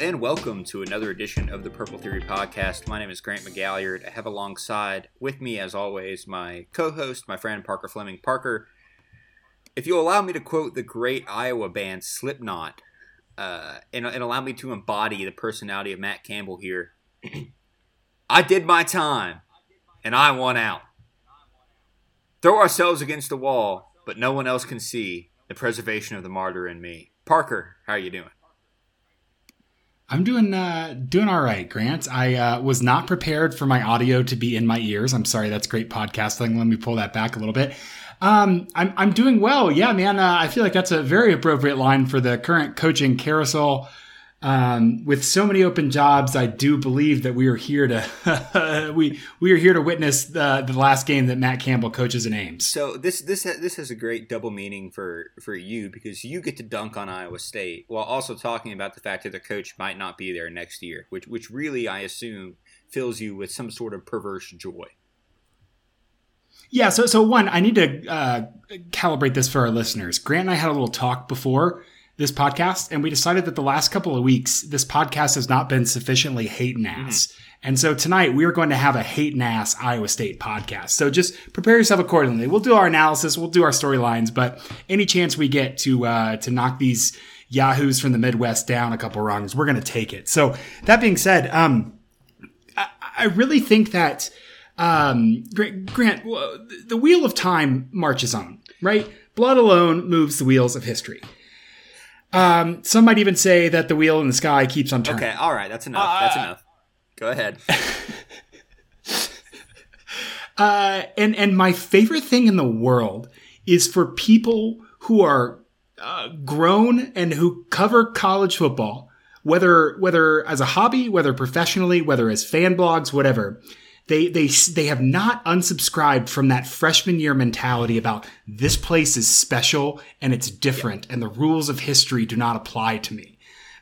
And welcome to another edition of the Purple Theory Podcast. My name is Grant McGalliard. I have alongside with me, as always, my co host, my friend Parker Fleming. Parker, if you'll allow me to quote the great Iowa band Slipknot uh, and, and allow me to embody the personality of Matt Campbell here, I did my time and I won out. Throw ourselves against the wall, but no one else can see the preservation of the martyr in me. Parker, how are you doing? I'm doing uh, doing all right, Grant. I uh, was not prepared for my audio to be in my ears. I'm sorry, that's great podcasting. Let me pull that back a little bit. Um, I'm I'm doing well. Yeah, man. Uh, I feel like that's a very appropriate line for the current coaching carousel. Um, with so many open jobs, I do believe that we are here to we we are here to witness the the last game that Matt Campbell coaches in Ames. So this this this has a great double meaning for for you because you get to dunk on Iowa State while also talking about the fact that the coach might not be there next year, which which really I assume fills you with some sort of perverse joy. Yeah. So so one, I need to uh, calibrate this for our listeners. Grant and I had a little talk before this podcast, and we decided that the last couple of weeks, this podcast has not been sufficiently hate and ass. Mm-hmm. And so tonight we are going to have a hate and ass Iowa State podcast. So just prepare yourself accordingly. We'll do our analysis, we'll do our storylines, but any chance we get to uh, to knock these yahoos from the Midwest down a couple rungs, we're going to take it. So that being said, um, I, I really think that um, Grant, the wheel of time marches on, right? Blood alone moves the wheels of history. Um, some might even say that the wheel in the sky keeps on turning. Okay, all right, that's enough. Uh, that's enough. Go ahead. uh, and and my favorite thing in the world is for people who are uh, grown and who cover college football, whether whether as a hobby, whether professionally, whether as fan blogs, whatever they they they have not unsubscribed from that freshman year mentality about this place is special and it's different and the rules of history do not apply to me.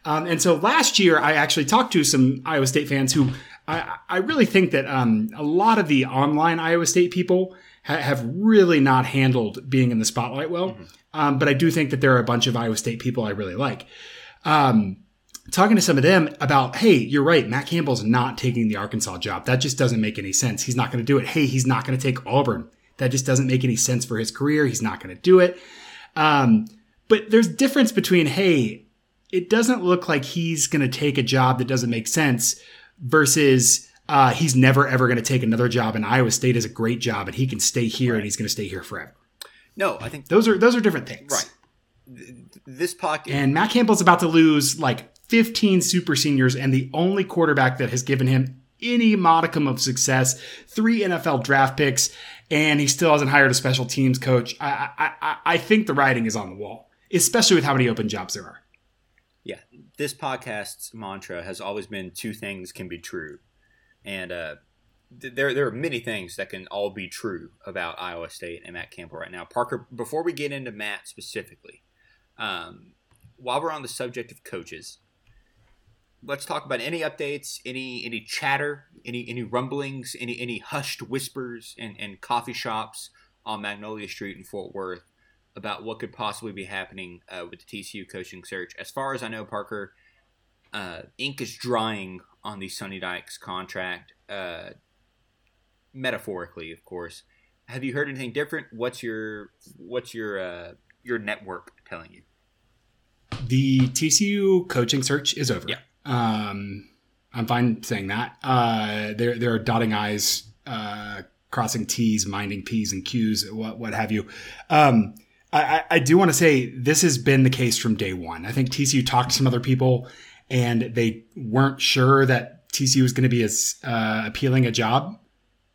Um, and so last year, I actually talked to some Iowa State fans who I, I really think that um, a lot of the online Iowa State people ha- have really not handled being in the spotlight well. Mm-hmm. Um, but I do think that there are a bunch of Iowa State people I really like. Um, talking to some of them about, hey, you're right. Matt Campbell's not taking the Arkansas job. That just doesn't make any sense. He's not going to do it. Hey, he's not going to take Auburn. That just doesn't make any sense for his career. He's not going to do it. Um, but there's difference between, hey, it doesn't look like he's going to take a job that doesn't make sense versus uh, he's never ever going to take another job and Iowa State is a great job and he can stay here right. and he's going to stay here forever. No, I think those are those are different things. Right. This pocket and Matt Campbell's about to lose like 15 super seniors and the only quarterback that has given him any modicum of success, three NFL draft picks, and he still hasn't hired a special teams coach. I, I, I think the writing is on the wall, especially with how many open jobs there are. Yeah, this podcast's mantra has always been two things can be true. And uh, there, there are many things that can all be true about Iowa State and Matt Campbell right now. Parker, before we get into Matt specifically, um, while we're on the subject of coaches, let's talk about any updates, any any chatter, any any rumblings, any any hushed whispers in, in coffee shops on Magnolia Street in Fort Worth about what could possibly be happening uh, with the TCU coaching search. As far as I know, Parker, uh, ink is drying on the Sonny Dykes contract, uh, metaphorically, of course. Have you heard anything different? What's your what's your uh, your network telling you? The TCU coaching search is over. Yeah. Um, I'm fine saying that. Uh, there, there are dotting I's, uh, crossing T's, minding P's and Q's, what, what have you. Um, I, I do want to say this has been the case from day one. I think TCU talked to some other people and they weren't sure that TCU was going to be as uh, appealing a job.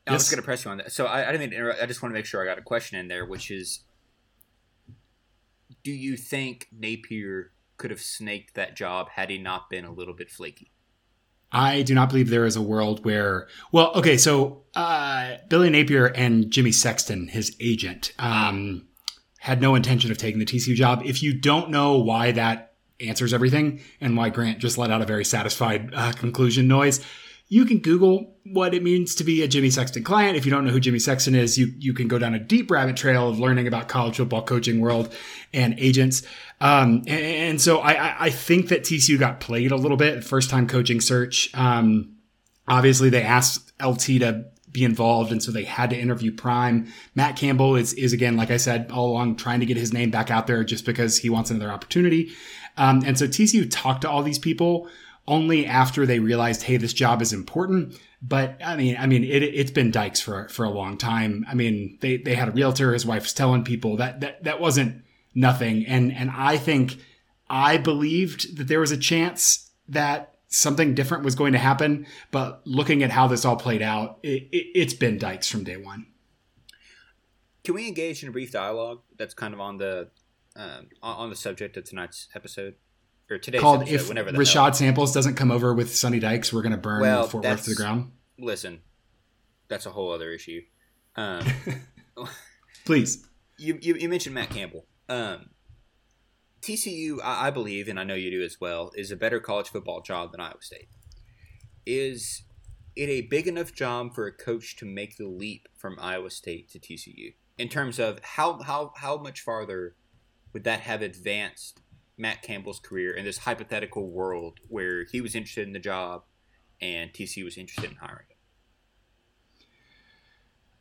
I was going to press you on that. So I, I didn't interrupt. I just want to make sure I got a question in there, which is, do you think Napier could have snaked that job had he not been a little bit flaky. I do not believe there is a world where, well, okay, so uh, Billy Napier and Jimmy Sexton, his agent, um, had no intention of taking the TCU job. If you don't know why that answers everything and why Grant just let out a very satisfied uh, conclusion noise, you can Google what it means to be a Jimmy Sexton client. If you don't know who Jimmy Sexton is, you you can go down a deep rabbit trail of learning about college football coaching world and agents. Um, and, and, so I, I think that TCU got played a little bit first time coaching search. Um, obviously they asked LT to be involved, and so they had to interview Prime. Matt Campbell is is again, like I said all along, trying to get his name back out there just because he wants another opportunity. Um, and so TCU talked to all these people only after they realized, hey, this job is important. But I mean, I mean, it, has been Dykes for for a long time. I mean, they they had a realtor. His wife was telling people that that that wasn't nothing. And and I think I believed that there was a chance that something different was going to happen. But looking at how this all played out, it, it, has been Dykes from day one. Can we engage in a brief dialogue that's kind of on the um, on the subject of tonight's episode? Or today's called episode, if whenever Rashad hell. Samples doesn't come over with Sonny Dykes, we're going to burn well, Fort Worth to the ground. Listen, that's a whole other issue. Um, Please, you, you, you mentioned Matt Campbell. Um, TCU, I, I believe, and I know you do as well, is a better college football job than Iowa State. Is it a big enough job for a coach to make the leap from Iowa State to TCU in terms of how how how much farther would that have advanced Matt Campbell's career in this hypothetical world where he was interested in the job and TC was interested in hiring him?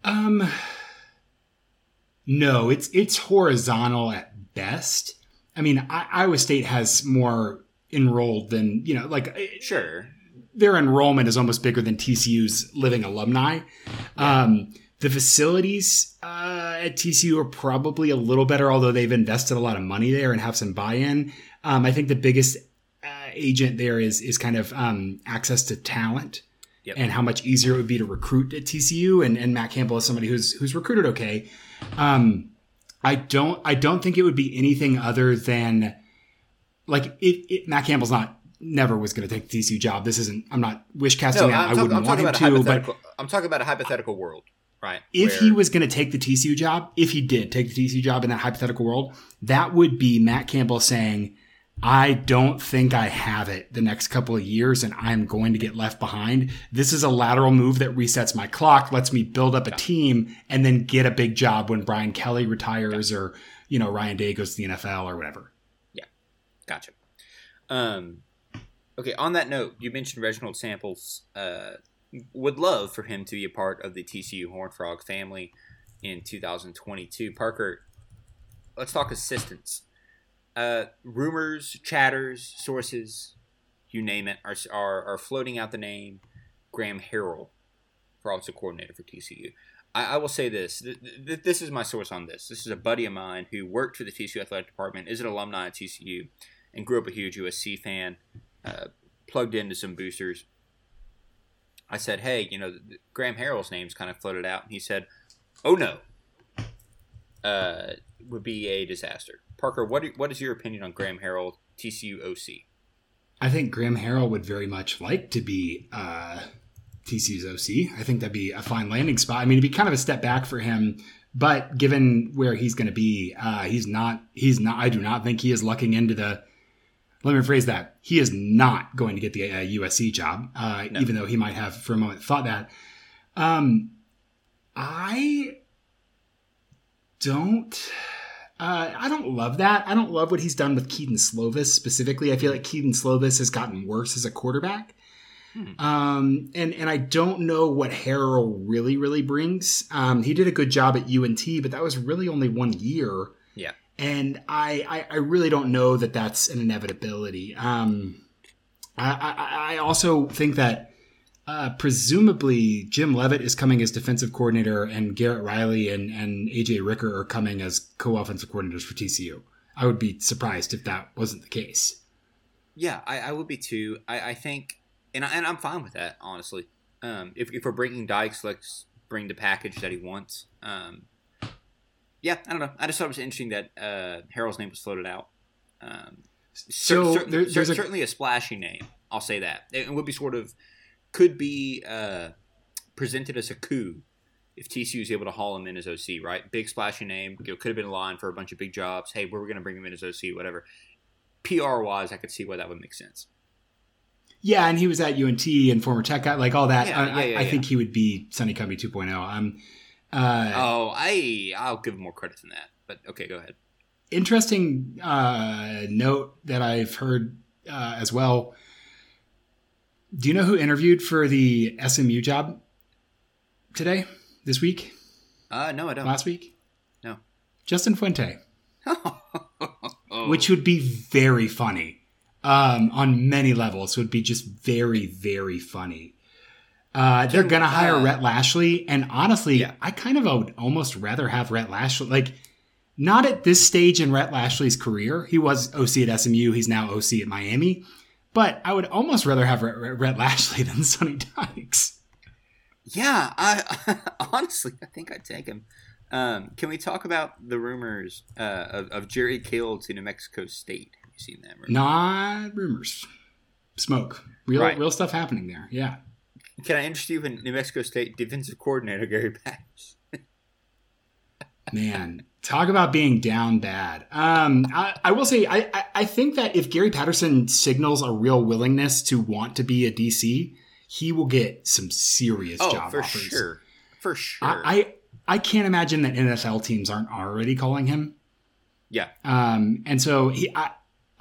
Um, no, it's it's horizontal at best. I mean, I, Iowa State has more enrolled than you know, like eh, sure, their enrollment is almost bigger than TCU's living alumni. Yeah. Um, the facilities uh, at TCU are probably a little better, although they've invested a lot of money there and have some buy-in. Um, I think the biggest uh, agent there is is kind of um, access to talent yep. and how much easier it would be to recruit at TCU. And, and Matt Campbell is somebody who's who's recruited okay. Um, I don't I don't think it would be anything other than like it, it Matt Campbell's not never was going to take the TCU job. This isn't. I'm not wish casting no, out. I wouldn't want him to. But I'm talking about a hypothetical world. Right. If where... he was going to take the TCU job, if he did take the TCU job in that hypothetical world, that would be Matt Campbell saying, I don't think I have it the next couple of years and I'm going to get left behind. This is a lateral move that resets my clock, lets me build up a team and then get a big job when Brian Kelly retires or, you know, Ryan Day goes to the NFL or whatever. Yeah. Gotcha. Um, okay. On that note, you mentioned Reginald Samples, uh, would love for him to be a part of the TCU Horn Frog family in 2022. Parker, let's talk assistants. Uh, rumors, chatters, sources, you name it, are, are, are floating out the name Graham Harrell for offensive coordinator for TCU. I, I will say this. Th- th- this is my source on this. This is a buddy of mine who worked for the TCU athletic department, is an alumni at TCU, and grew up a huge USC fan. Uh, plugged into some boosters I said, hey, you know, Graham Harrell's name's kind of floated out. And he said, oh no, uh, would be a disaster. Parker, what, what is your opinion on Graham Harrell, TCU OC? I think Graham Harrell would very much like to be uh, TCU's OC. I think that'd be a fine landing spot. I mean, it'd be kind of a step back for him, but given where he's going to be, uh, he's not. He's not. I do not think he is lucking into the let me rephrase that. He is not going to get the uh, USC job, uh, no. even though he might have for a moment thought that. Um, I don't. Uh, I don't love that. I don't love what he's done with Kedon Slovis specifically. I feel like Kedon Slovis has gotten worse as a quarterback. Hmm. Um, and and I don't know what Harrell really really brings. Um, he did a good job at UNT, but that was really only one year. Yeah and I, I, I really don't know that that's an inevitability. Um, I, I, I also think that uh, presumably Jim Leavitt is coming as defensive coordinator, and Garrett Riley and and AJ Ricker are coming as co-offensive coordinators for TCU. I would be surprised if that wasn't the case. Yeah, I, I would be too. I, I think, and I, and I'm fine with that honestly. Um, if, if we're bringing Dykes, let's bring the package that he wants. Um, yeah, I don't know. I just thought it was interesting that uh, Harrell's name was floated out. Um, so cer- there, there's certainly a, a, splashy name. I'll say that it would be sort of could be uh, presented as a coup if TCU is able to haul him in as OC. Right, big splashy name. You know, could have been a line for a bunch of big jobs. Hey, we're going to bring him in as OC. Whatever. PR wise, I could see why that would make sense. Yeah, and he was at UNT and former tech guy, like all that. Yeah, I, yeah, yeah, I yeah. think he would be Sonny Cumbie 2.0. Um, uh, Oh, I I'll give him more credit than that. But okay, go ahead. interesting uh, note that I've heard uh, as well. Do you know who interviewed for the SMU job today, this week, Uh, no, I don't. last week? No. Justin Fuente, Oh. which would be very funny um, on many levels. Would be just very, very funny. Uh, they're gonna hire uh, Rhett Lashlee, and honestly, Yeah. I kind of would almost rather have Rhett Lashlee. Like, not at this stage in Rhett Lashlee's career. He was OC at SMU. He's now OC at Miami. But I would almost rather have Rhett, Lashlee than Sonny Dykes. Yeah, I honestly I think I'd take him. Um, can we talk about the rumors uh, of, of Jerry Kill to New Mexico State? Have you seen that? Rumor? Not rumors, smoke, real, Right. real stuff happening there. Yeah. Can I interest you in New Mexico State defensive coordinator Gary Patterson? Man, talk about being down bad. Um, I, I will say, I, I, I think that if Gary Patterson signals a real willingness to want to be a DC, he will get some serious Oh, job for offers. sure, for sure. I, I, I can't imagine that NFL teams aren't already calling him. yeah, Um, and so he, I,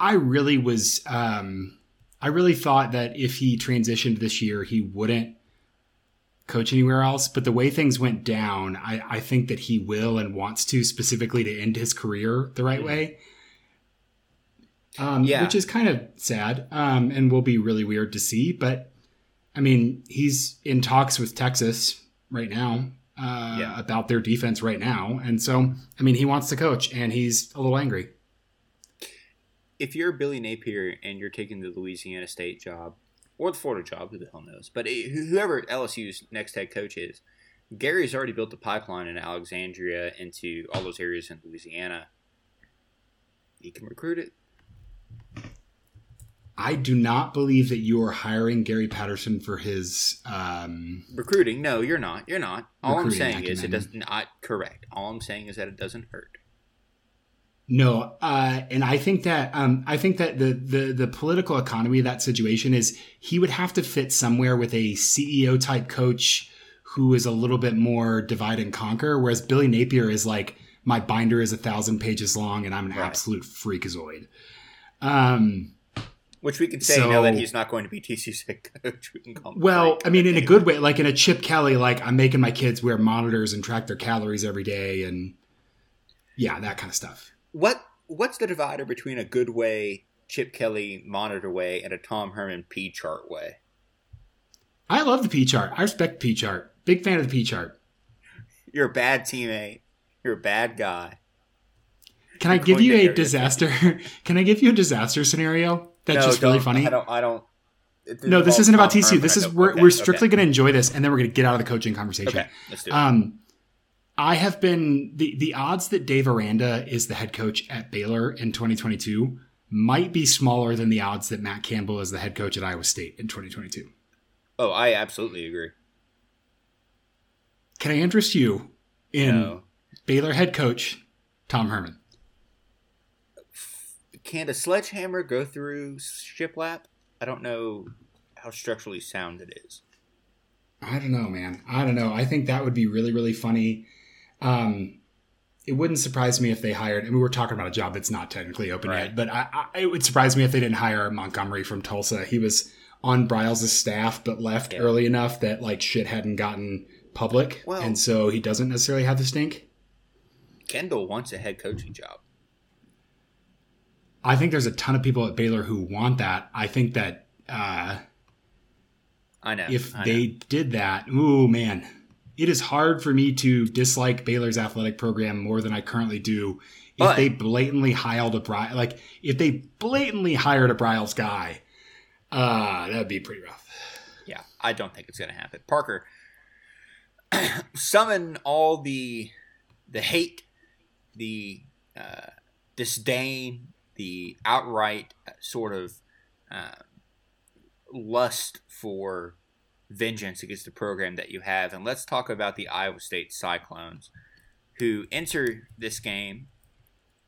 I really was, um, I really thought that if he transitioned this year, he wouldn't coach anywhere else. But the way things went down, I, I think that he will and wants to specifically to end his career the right Mhm. way. Um, Yeah. which is kind of sad, um, and will be really weird to see. But I mean, he's in talks with Texas right now uh, Yeah. about their defense right now, and so I mean, he wants to coach, and he's a little angry. If you're Billy Napier and you're taking the Louisiana State job or the Florida job, who the hell knows? But it, whoever LSU's next head coach is, Gary's already built a pipeline in Alexandria into all those areas in Louisiana. He can recruit it. I do not believe that you are hiring Gary Patterson for his. Um, Recruiting? No, you're not. You're not. All I'm saying is it acumen. does not correct. All I'm saying is that it doesn't hurt. No, uh, and I think that um, I think that the, the the political economy of that situation is he would have to fit somewhere with a CEO type coach who is a little bit more divide and conquer, whereas Billy Napier is like my binder is a thousand pages long and I'm an Right. absolute freakazoid. Um, Which we can say now that he's not going to be TC's head coach. We can call him Well. I mean, in a good way, like in a Chip Kelly, like I'm making my kids wear monitors and track their calories every day, and yeah, that kind of stuff. What what's the divider between a good way, Chip Kelly monitor way, and a Tom Herman P chart way? I love the P chart. I respect the P chart. Big fan of the P chart. You're a bad teammate. You're a bad guy. Can I You're give you a disaster? Can I give you a disaster scenario that's No, just really funny? I don't. I don't. No, this isn't about Tom TCU. Herman. This is we're, okay, we're okay. strictly going to enjoy this, and then we're going to get out of the coaching conversation. Okay, let's do it. Um, I have been the the odds that Dave Aranda is the head coach at Baylor in 2022 might be smaller than the odds that Matt Campbell is the head coach at Iowa State in 2022. oh, I absolutely agree. Can I interest you in No. Baylor head coach Tom Herman? Can a sledgehammer go through shiplap? I don't know how structurally sound it is. I don't know, man. I don't know. I think that would be really, really funny. Um, it wouldn't surprise me if they hired. I mean, we're talking about a job that's not technically open Right. yet, but I, I, it would surprise me if they didn't hire Montgomery from Tulsa. He was on Briles' staff, but left Yeah. early enough that like shit hadn't gotten public, Well- and so he doesn't necessarily have the stink. Kendall wants a head coaching job. I think there's a ton of people at Baylor who want that. I think that uh, I know. if I they did that, ooh man, it is hard for me to dislike Baylor's athletic program more than I currently do. If But- they blatantly hired a Bry, like if they blatantly hired a Briles guy, uh, that'd be pretty rough. Yeah, I don't think it's going to happen. Parker, summon all the the hate, the uh, disdain, the outright sort of uh, lust for vengeance against the program that you have, and let's talk about the Iowa State Cyclones, who enter this game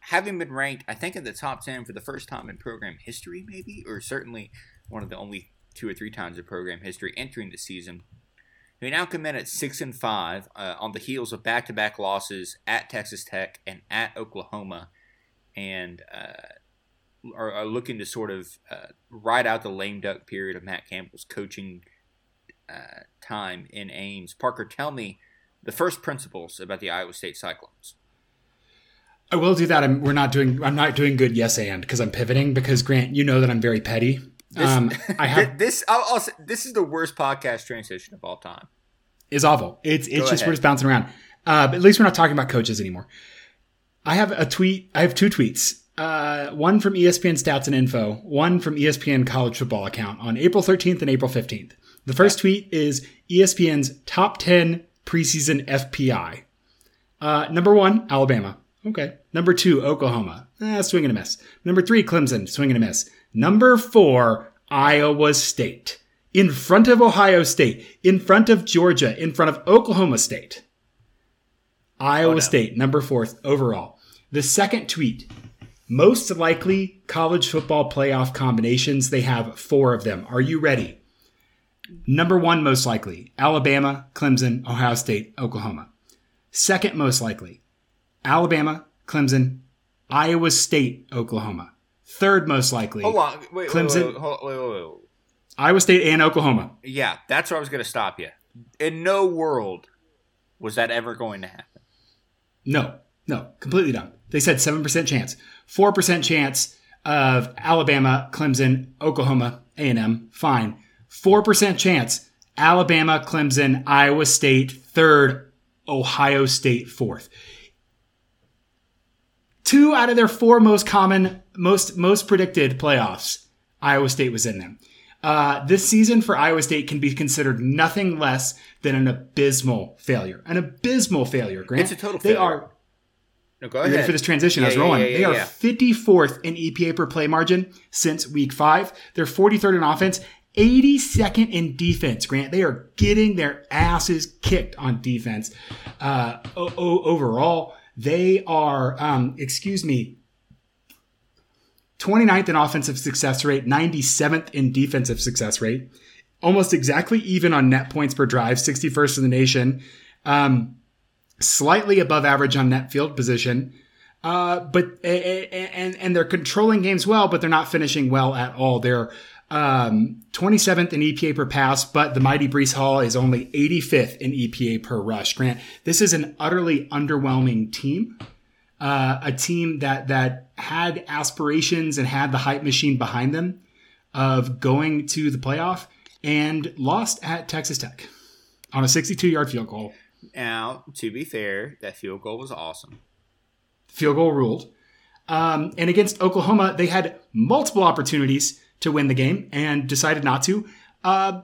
having been ranked, I think, in the top ten for the first time in program history, maybe, or certainly one of the only two or three times in program history entering the season. They now come in at six and five uh, on the heels of back-to-back losses at Texas Tech and at Oklahoma, and uh, are, are, looking to sort of uh, ride out the lame duck period of Matt Campbell's coaching uh, time in Ames. Parker, tell me the first principles about the Iowa State Cyclones. I will do that. I'm, we're not doing. I'm not doing good. Yes, and because I'm pivoting. Because Grant, you know that I'm very petty. This, um, I have this. I'll, I'll say, this is the worst podcast transition of all time. Is awful. It's it's Go just ahead. we're just bouncing around. Uh, but at least we're not talking about coaches anymore. I have a tweet. I have two tweets. Uh, one from ESPN Stats and Info. One from ESPN College Football account on April 13th and April 15th. The first tweet is ESPN's top 10 preseason FPI. Uh, number one, Alabama. Okay. Number two, Oklahoma. Eh, swing and a miss. Number three, Clemson. Swing and a miss. Number four, Iowa State. In front of Ohio State. In front of Georgia. In front of Oklahoma State. Iowa oh, no. State, number fourth overall. The second tweet. Most likely college football playoff combinations. They have four of them. Are you ready? Number one, most likely Alabama, Clemson, Ohio State, Oklahoma. Second, most likely Alabama, Clemson, Iowa State, Oklahoma. Third most likely. Hold on. Wait, Clemson, wait, wait, wait, wait, Iowa State and Oklahoma. Yeah, that's where I was going to stop you. In no world was that ever going to happen. No, no, completely dumb. They said 7% chance. 4% chance of Alabama, Clemson, Oklahoma, A&M. Fine. 4% chance Alabama, Clemson, Iowa State, third, Ohio State, fourth two out of their four most common, most most predicted playoffs, Iowa State was in them. Uh, this season for Iowa State can be considered nothing less than an abysmal failure. An abysmal failure, Grant. It's a total they are. No, go ahead. for this transition, yeah, I was rolling. Yeah, yeah, they are 54th in EPA per play margin since week five. They're 43rd in offense, 82nd in defense, Grant. They are getting their asses kicked on defense. Uh, o- o- overall, they are, um, excuse me, 29th in offensive success rate, 97th in defensive success rate, almost exactly even on net points per drive, 61st in the nation, um, slightly above average on net field position. Uh, but and and they're controlling games well, but they're not finishing well at all. They're um, 27th in EPA per pass, but the mighty Breece Hall is only 85th in EPA per rush. Grant, this is an utterly underwhelming team. Uh, a team that that had aspirations and had the hype machine behind them of going to the playoff and lost at Texas Tech on a 62 yard field goal. Now, to be fair, that field goal was awesome. Field goal ruled. Um, and against Oklahoma, they had multiple opportunities to win the game and decided not to. Uh,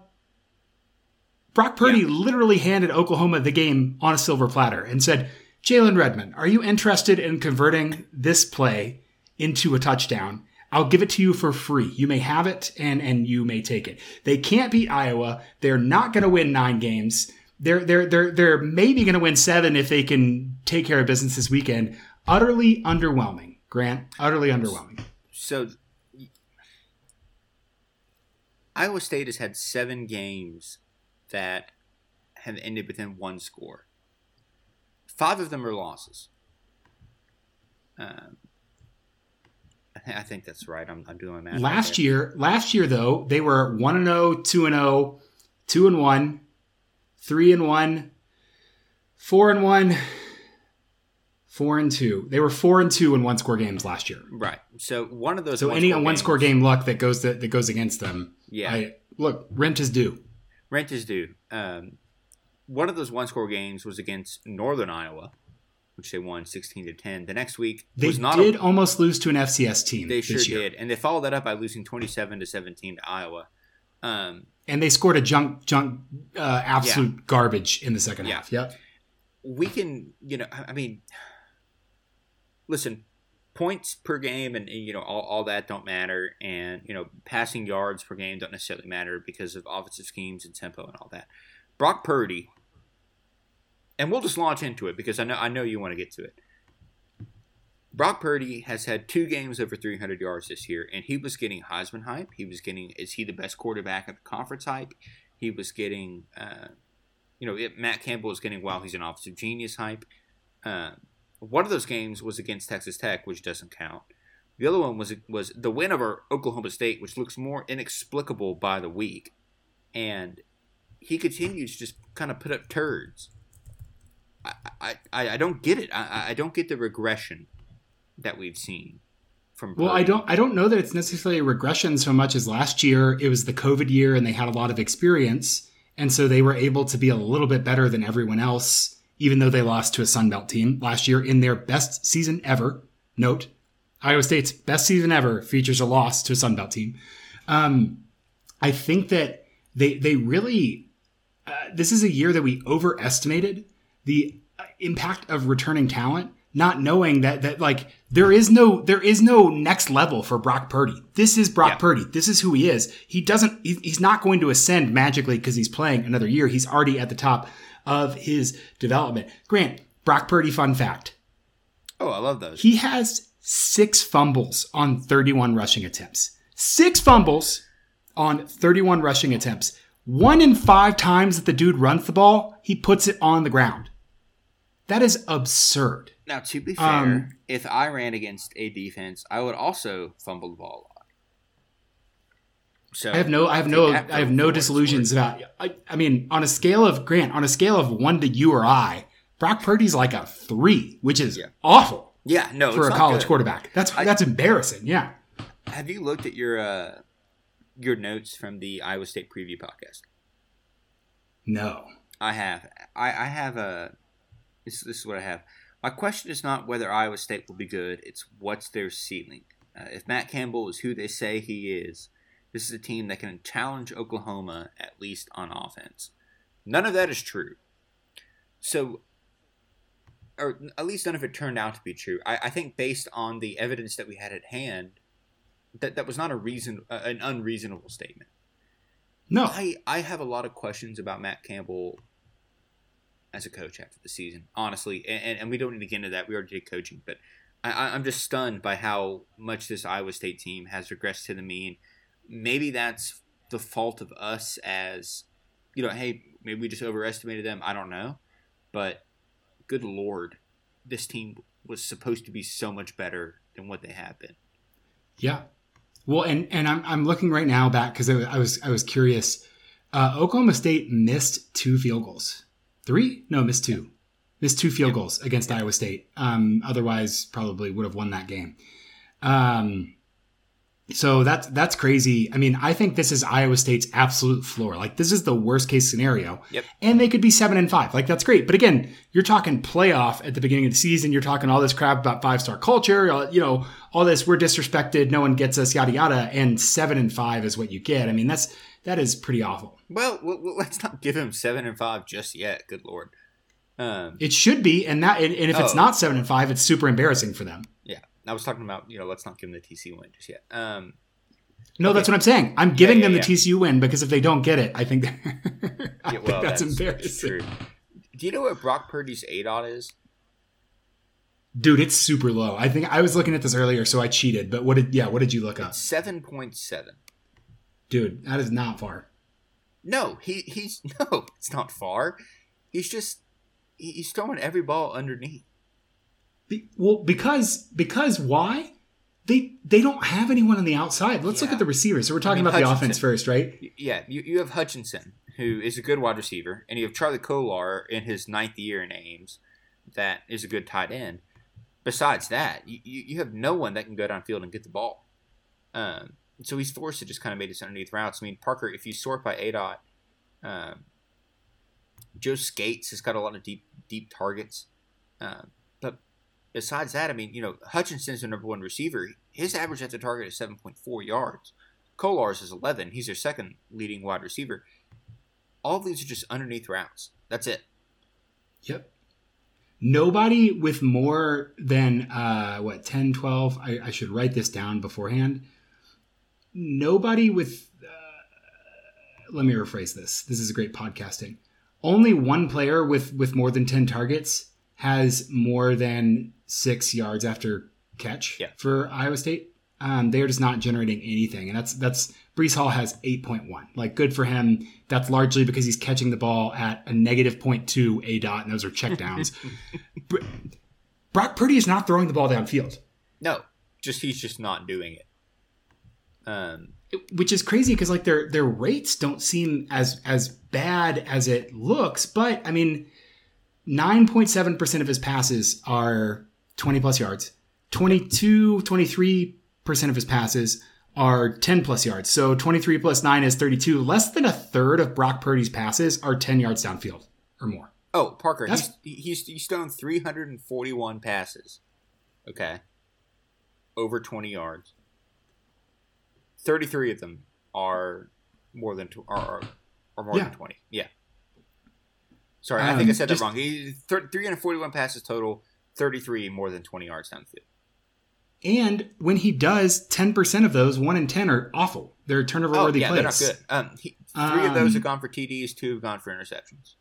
Brock Purdy yeah. literally handed Oklahoma the game on a silver platter and said, Jalen Redmond, are you interested in converting this play into a touchdown? I'll give it to you for free. You may have it and, and you may take it. They can't beat Iowa. They're not going to win nine games. They're, they're, they're, they're maybe going to win seven if they can take care of business this weekend. Utterly underwhelming, Grant. Utterly underwhelming. So Iowa State has had seven games that have ended within one score. Five of them are losses. Um, I think that's right. I'm, I'm doing my math. Last right year, last year though, they were one and 0, 2 and 0, 2 and 1, 3 and 1, 4 and 1, four and two. They were four and two in one score games last year. Right. So one of those. So any one score game luck that goes that, that goes against them. Yeah. I, look, rent is due. Rent is due. Um, one of those one score games was against Northern Iowa, which they won sixteen to ten. The next week they did a, almost lose to an FCS team. They sure did, and they followed that up by losing twenty seven to seventeen to Iowa. Um, and they scored a junk, junk, uh, absolute yeah. garbage in the second yeah. half. Yep. We can, you know, I mean, listen, points per game and you know all, all that don't matter and you know passing yards per game don't necessarily matter because of offensive schemes and tempo and all that brock purdy and we'll just launch into it because i know i know you want to get to it Brock Purdy has had two games over 300 yards this year, and he was getting Heisman hype. He was getting, is he the best quarterback at the conference hype? He was getting, uh, you know, it, Matt Campbell was getting, wow, he's an offensive genius hype. Uh, one of those games was against Texas Tech, which doesn't count. The other one was was the win over Oklahoma State, which looks more inexplicable by the week, and he continues to just kind of put up turds. I, I, I don't get it. I, I don't get the regression that we've seen from. Well, I don't I don't know that it's necessarily a regression so much as last year it was the COVID year and they had a lot of experience, and so they were able to be a little bit better than everyone else, even though they lost to a Sun Belt team last year in their best season ever. Note, Iowa State's best season ever features a loss to a Sun Belt team. Um, I think that they they really uh, this is a year that we overestimated the uh, impact of returning talent not knowing that that like there is no there is no next level for Brock Purdy. This is Brock yeah. Purdy. This is who he is. He doesn't he's not going to ascend magically because he's playing another year. He's already at the top of his development. Grant, Brock Purdy fun fact. Oh, I love those. He has 6 fumbles on 31 rushing attempts. 6 fumbles on 31 rushing attempts. One in 5 times that the dude runs the ball, he puts it on the ground. That is absurd. Now, to be fair, um, if I ran against a defense, I would also fumble the ball a lot. So I have no, I have no, I have no disillusions about. I, I mean, on a scale of Grant, on a scale of one to you or I, Brock Purdy's like a three, which is yeah. awful. Yeah, no, for a college good. quarterback, that's I, that's embarrassing. Yeah. Have you looked at your uh, your notes from the Iowa State preview podcast? No, I have. I, I have a this, this is what I have. My question is not whether Iowa State will be good, it's what's their ceiling. Uh, if Matt Campbell is who they say he is, this is a team that can challenge Oklahoma at least on offense. None of that is true. So, or at least none of it turned out to be true. I, I think based on the evidence that we had at hand, that that was not a reason, uh, an unreasonable statement. No, I I have a lot of questions about Matt Campbell as a coach after the season, honestly. And, and we don't need to get into that. We already did coaching, but I, I'm just stunned by how much this Iowa State team has regressed to the mean. Maybe that's the fault of us as, you know, hey, maybe we just overestimated them. I don't know. But good Lord, this team was supposed to be so much better than what they have been. Yeah. Well, and, and I'm, I'm looking right now back because I was I was curious. Uh, Oklahoma State missed two field goals three? No, missed two. Missed two field goals against Iowa State. Um, otherwise, probably would have won that game. Um, so that's that's crazy. I mean, I think this is Iowa State's absolute floor. Like this is the worst case scenario. Yep. And they could be seven and five. Like that's great. But again, you're talking playoff at the beginning of the season. You're talking all this crap about five star culture. You know, all this we're disrespected. No one gets us. Yada yada. And seven and five is what you get. I mean, that's that is pretty awful. Well, well, let's not give him seven and five just yet. Good lord. Um, it should be, and that, and, and if oh. it's not seven and five, it's super embarrassing for them. I was talking about you know let's not give them the TCU win just yet. Um, no, okay. that's what I'm saying. I'm giving yeah, yeah, them the. TCU win because if they don't get it, I think, I well, think that's, that's, embarrassing. True. Do you know what Brock Purdy's ADOT is? Dude, it's super low. I think I was looking at this earlier, so I cheated. But what did yeah? What did you look up? Seven point seven. Dude, that is not far. No, he he's no, it's not far. He's just he's throwing every ball underneath. Be, well, because because why? They they don't have anyone on the outside. Let's yeah. look at the receivers. So we're talking I mean, about Hutchinson. the offense first, right? Yeah, you, you have Hutchinson, who is a good wide receiver, and you have Charlie Kolar in his ninth year in Ames, that is a good tight end. Besides that, you, you have no one that can go downfield and get the ball. Um, so he's forced to just kind of make his underneath routes. I mean, Parker, if you sort by ADOT, um, Joe Scates has got a lot of deep deep targets. Um, besides that, I mean, you know, Hutchinson's the number one receiver. His average at the target is 7.4 yards. Kolar's is 11. He's their second leading wide receiver. All these are just underneath routes. That's it. Yep. Nobody with more than, uh, what, 10, 12? I, I should write this down beforehand nobody with uh, let me rephrase this this is a great podcasting only one player with with more than 10 targets has more than six yards after catch Yeah. for Iowa State. Um, they are just not generating anything, and that's that's Breece Hall has eight point one. Like good for him. That's largely because he's catching the ball at a negative 0.2 a dot, and those are checkdowns. Br- Brock Purdy is not throwing the ball downfield. No, just he's just not doing it. Um, which is crazy because like their their rates don't seem as as bad as it looks but i mean 9.7% of his passes are 20 plus yards 22 23% of his passes are 10 plus yards so 23 plus 9 is 32 less than a third of brock purdy's passes are 10 yards downfield or more oh, Parker, he's, he's he's thrown 341 passes. Okay, over 20 yards. 33 of them are more than tw- are, are, are more Yeah. than 20. Yeah. Sorry, I think I Um, said just- that wrong. He, thir- 341 passes total, 33 more than 20 yards downfield. and when he does 10% of those 1 in 10 are awful they're turnover Oh, worthy yeah, plays they're not good. Um, he, three of those Um, have gone for TDs, two have gone for interceptions.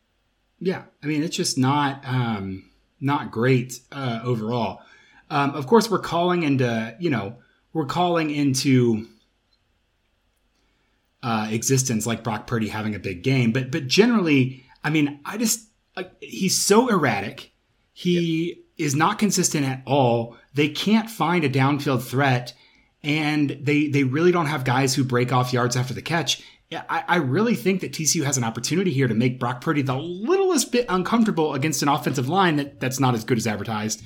Yeah, I mean it's just not um, not great uh, overall. Um, of course, we're calling into you know we're calling into uh, existence like Brock Purdy having a big game, but but generally, I mean, I just like he's so erratic. He is not consistent at all. They can't find a downfield threat, and they they really don't have guys who break off yards after the catch. Yeah, I, I really think that TCU has an opportunity here to make Brock Purdy the littlest bit uncomfortable against an offensive line that, that's not as good as advertised,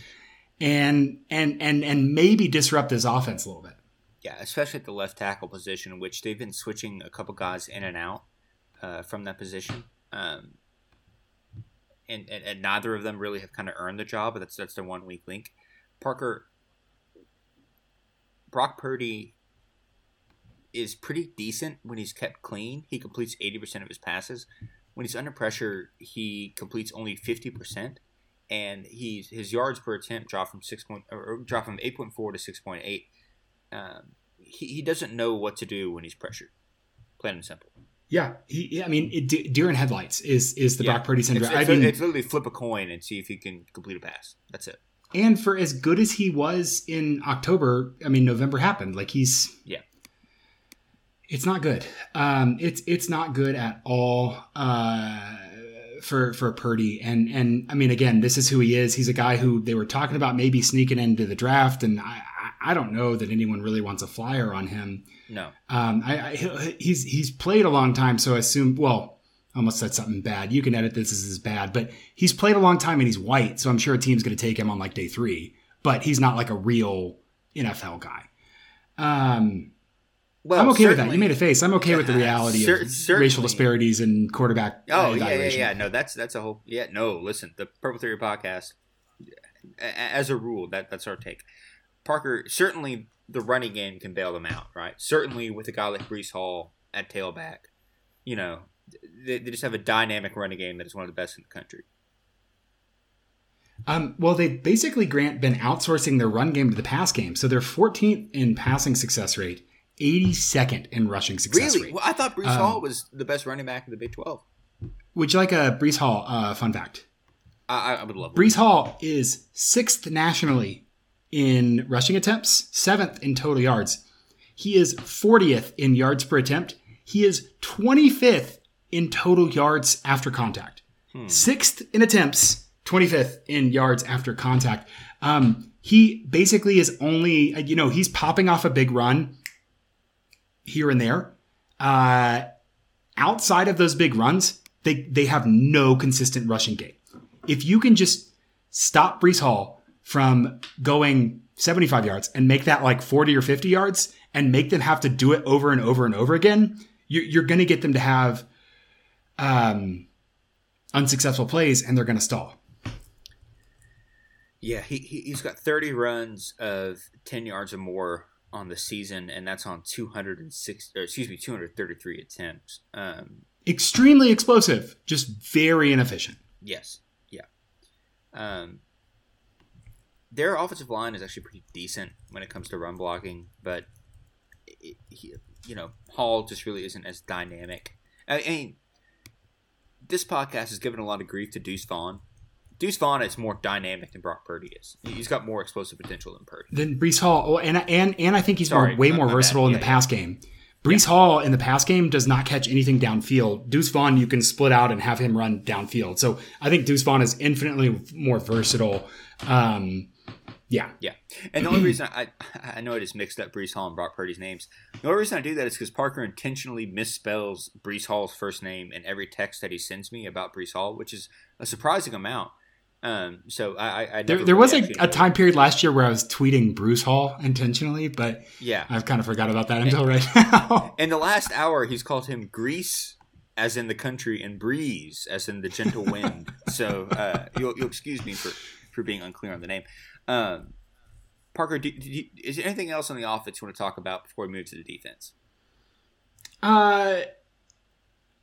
and and and and maybe disrupt this offense a little bit. Yeah, especially at the left tackle position, which they've been switching a couple guys in and out uh, from that position. Um, and, and, and neither of them really have kind of earned the job, but that's that's their one weak link. Parker, Brock Purdy is pretty decent when he's kept clean. He completes 80% of his passes. When he's under pressure, he completes only 50%. And he's his yards per attempt drop from six point or drop from eight point four to six point eight um, he, he doesn't know what to do when he's pressured. Plain and simple. Yeah, he, I mean, it, de- deer in headlights is is the Yeah. Brock Purdy syndrome. It's, it's, I mean, it's literally flip a coin and see if he can complete a pass. That's it. and for as good as he was in October, I mean, November happened. Like he's Yeah. it's not good. Um, it's it's not good at all. Uh, for for Purdy and and I mean again this is who he is. He's a guy who they were talking about maybe sneaking into the draft, and I I, don't know that anyone really wants a flyer on him. No. Um, I, I he's he's played a long time, so I assume. Well, I almost said something bad. You can edit this as bad, but he's played a long time and he's white, so I'm sure a team's going to take him on like day three. But he's not like a real NFL guy. Um, Well, I'm okay with that. You made a face. I'm okay with the reality Cer- of racial disparities and quarterback. Oh yeah, yeah, yeah. No, that's that's a whole. Yeah, no. Listen, the Purple Theory podcast, as a rule, that that's our take. Parker certainly the running game can bail them out, right? Certainly with a guy like Breece Hall at tailback, you know, they, they just have a dynamic running game that is one of the best in the country. Um, well, they've basically Grant been outsourcing their run game to the pass game, so they're 14th in passing success rate, 82nd in rushing success Really? rate. Well, I thought Breece Um, Hall was the best running back in the Big Twelve. Would you like a Breece Hall uh, fun fact? I, I would love. Breece Hall is sixth nationally in rushing attempts, seventh in total yards. He is 40th in yards per attempt. He is 25th in total yards after contact. Sixth in attempts, 25th in yards after contact. Um, he basically is only, you know, he's popping off a big run here and there. Uh, outside of those big runs, they, they have no consistent rushing game. If you can just stop Breece Hall from going 75 yards and make that like 40 or 50 yards and make them have to do it over and over and over again, you're, you're going to get them to have um, unsuccessful plays and they're going to stall. Yeah, he, he he's got 30 runs of 10 yards or more on the season, and that's on 206. Or excuse me, 233 attempts. Um, Extremely explosive, just very inefficient. yes, yeah. Um, their offensive line is actually pretty decent when it comes to run blocking, but it, he, you know, Hall just really isn't as dynamic. I, mean, this podcast has given a lot of grief to Deuce Vaughn Deuce Vaughn is more dynamic than Brock Purdy is. He's got more explosive potential than Purdy. Then Breece Hall, oh, and and and I think he's Sorry, more, way more versatile in Yeah, the yeah. pass game. Breece Hall in the pass game does not catch anything downfield. Deuce Vaughn, you can split out and have him run downfield. So I think Deuce Vaughn is infinitely more versatile. Um, yeah, Yeah, and the only reason I I know I just mixed up Breece Hall and Brock Purdy's names. The only reason I do that is because Parker intentionally misspells Breece Hall's first name in every text that he sends me about Breece Hall, which is a surprising amount. Um, so I, I, there, there was really a, a time period last year where I was tweeting Bruce Hall intentionally, but Yeah, I've kind of forgot about that until right now. in the last hour, he's called him Grease, as in the country, and Breeze, as in the gentle wind. so uh, you'll, you'll excuse me for, for being unclear on the name. Um, Parker, do, do is there anything else on the offense you want to talk about before we move to the defense? Uh,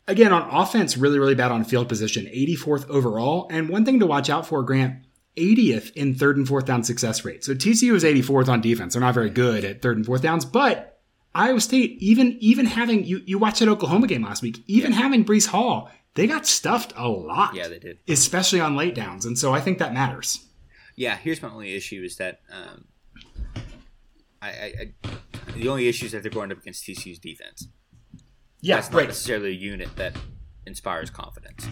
again, on offense, really, really bad on field position, 84th overall. And one thing to watch out for, Grant, 80th in third and fourth down success rate. So TCU is 84th on defense. They're not very good at third and fourth downs, but Iowa State, even even having you you watched that Oklahoma game last week, even having Breece Hall, they got stuffed a lot. Yeah, they did. especially on late downs, and so I think that matters. Yeah, here's my only issue is that um, I, I, I the only issue is that they're going up against TCU's defense. Yeah, That's not necessarily a unit that inspires confidence.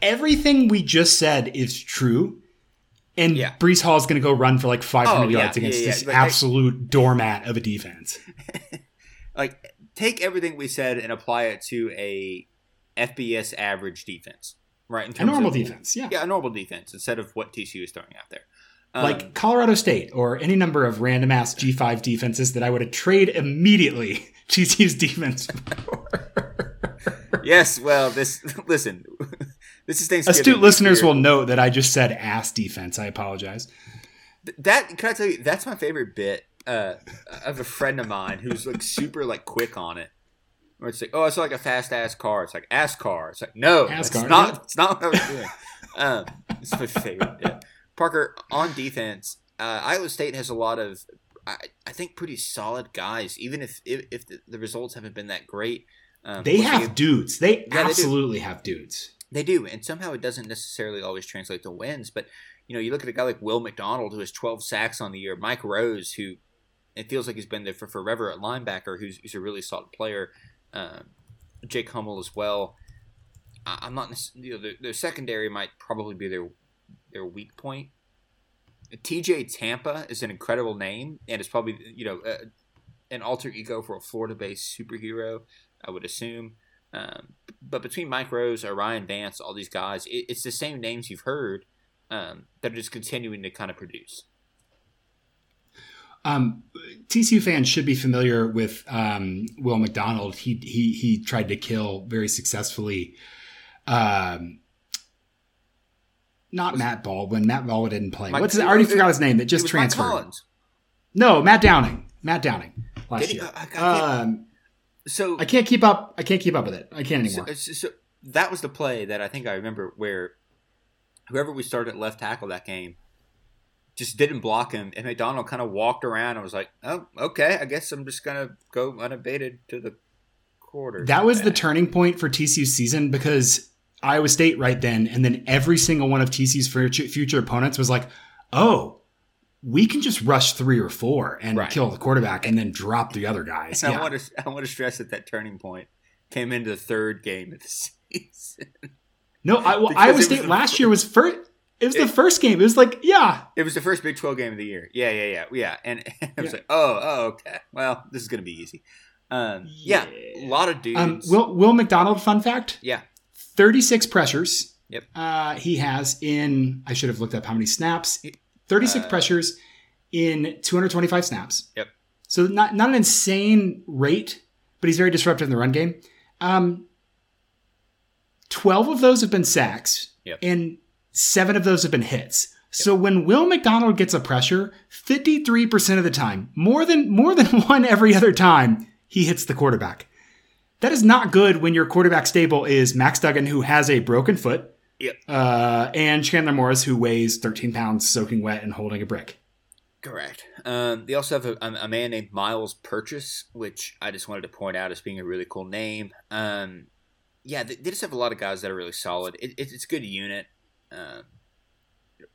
Everything we just said is true. And Yeah. Breece Hall is going to go run for like 500 Oh, yeah, yards against yeah, this but- absolute doormat of a defense. Like, take everything we said and apply it to a FBS average defense, right? In A normal of- defense, yeah. Yeah, a normal defense instead of what TCU is throwing out there. Um, like Colorado State or any number of random ass G5 defenses that I would have trade immediately TCU's defense for. yes, well, this listen, this is Thanksgiving. Astute listeners will note that I just said ass defense. I apologize. That can I tell you that's my favorite bit uh, of a friend of mine who's like super like quick on it. Where it's like, oh, it's like a fast ass car. It's like ass car. It's like, no, Ass it's car, not. yeah. It's not what I was doing. um, it's my favorite bit. Parker on defense. Uh, Iowa State has a lot of, I, I think, pretty solid guys. Even if if, if the, the results haven't been that great, um, They have dudes. They they do. absolutely have dudes. they do, and somehow it doesn't necessarily always translate to wins. But you know, you look at a guy like Will McDonald who has 12 sacks on the year, Mike Rose who it feels like he's been there for forever at linebacker, who's, who's a really solid player. Um, Jake Hummel as well. I, I'm not, you know, their, their secondary might probably be their their weak point. TJ Tampa is an incredible name, and it's probably you know uh, an alter ego for a Florida-based superhero. I would assume. Um, but between Mike Rose, O'Rien Vance, all these guys, it, it's the same names you've heard um, that are just continuing to kind of produce. Um, TCU fans should be familiar with um, Will McDonald. He he he tried to kill very successfully. Um, not Matt Baldwin. Matt Baldwin didn't play. Mike- What's his, I already forgot his name. That It just was transferred. Collins. No, Matt Downing. Matt Downing last year. I- I Um, So I can't keep up. I can't keep up with it. I can't anymore. so, so that was the play that I think I remember where whoever we started at left tackle that game just didn't block him, and McDonald kind of walked around and was like, "Oh, okay, I guess I'm just gonna go unabated to the quarter." That was the turning point for TCU's season because Iowa State right then, and then every single one of TC's future, future opponents was like, "Oh, we can just rush three or four and Right. kill the quarterback, and then drop the other guys." Yeah. I want to I want to stress that that turning point came into the third game of the season. No, I, well, Iowa State the last year was first. It was the first game. It was like, yeah, It was the first Big Twelve game of the year. Yeah, yeah, yeah, yeah. And, and I was Yeah. like, "Oh, oh, okay. Well, this is gonna be easy." Um, yeah, a lot of dudes. um, Will Will McDonald. Fun fact: yeah, thirty six pressures. Yep. Uh, he has in. I should have looked up how many snaps. Thirty six Uh, pressures in two hundred twenty five snaps. Yep. So not not an insane rate, but he's very disruptive in the run game. Um, Twelve of those have been sacks, Yep. and seven of those have been hits. So when Will McDonald gets a pressure, fifty three percent of the time, more than more than one every other time, he hits the quarterback. That is not good when your quarterback stable is Max Duggan, who has a broken foot, Yep. uh, and Chandler Morris, who weighs 13 pounds, soaking wet and holding a brick. Correct. Um, they also have a, a man named Myles Purchase, which I just wanted to point out as being a really cool name. Um, yeah, they, they just have a lot of guys that are really solid. It, it, it's a good unit. Um,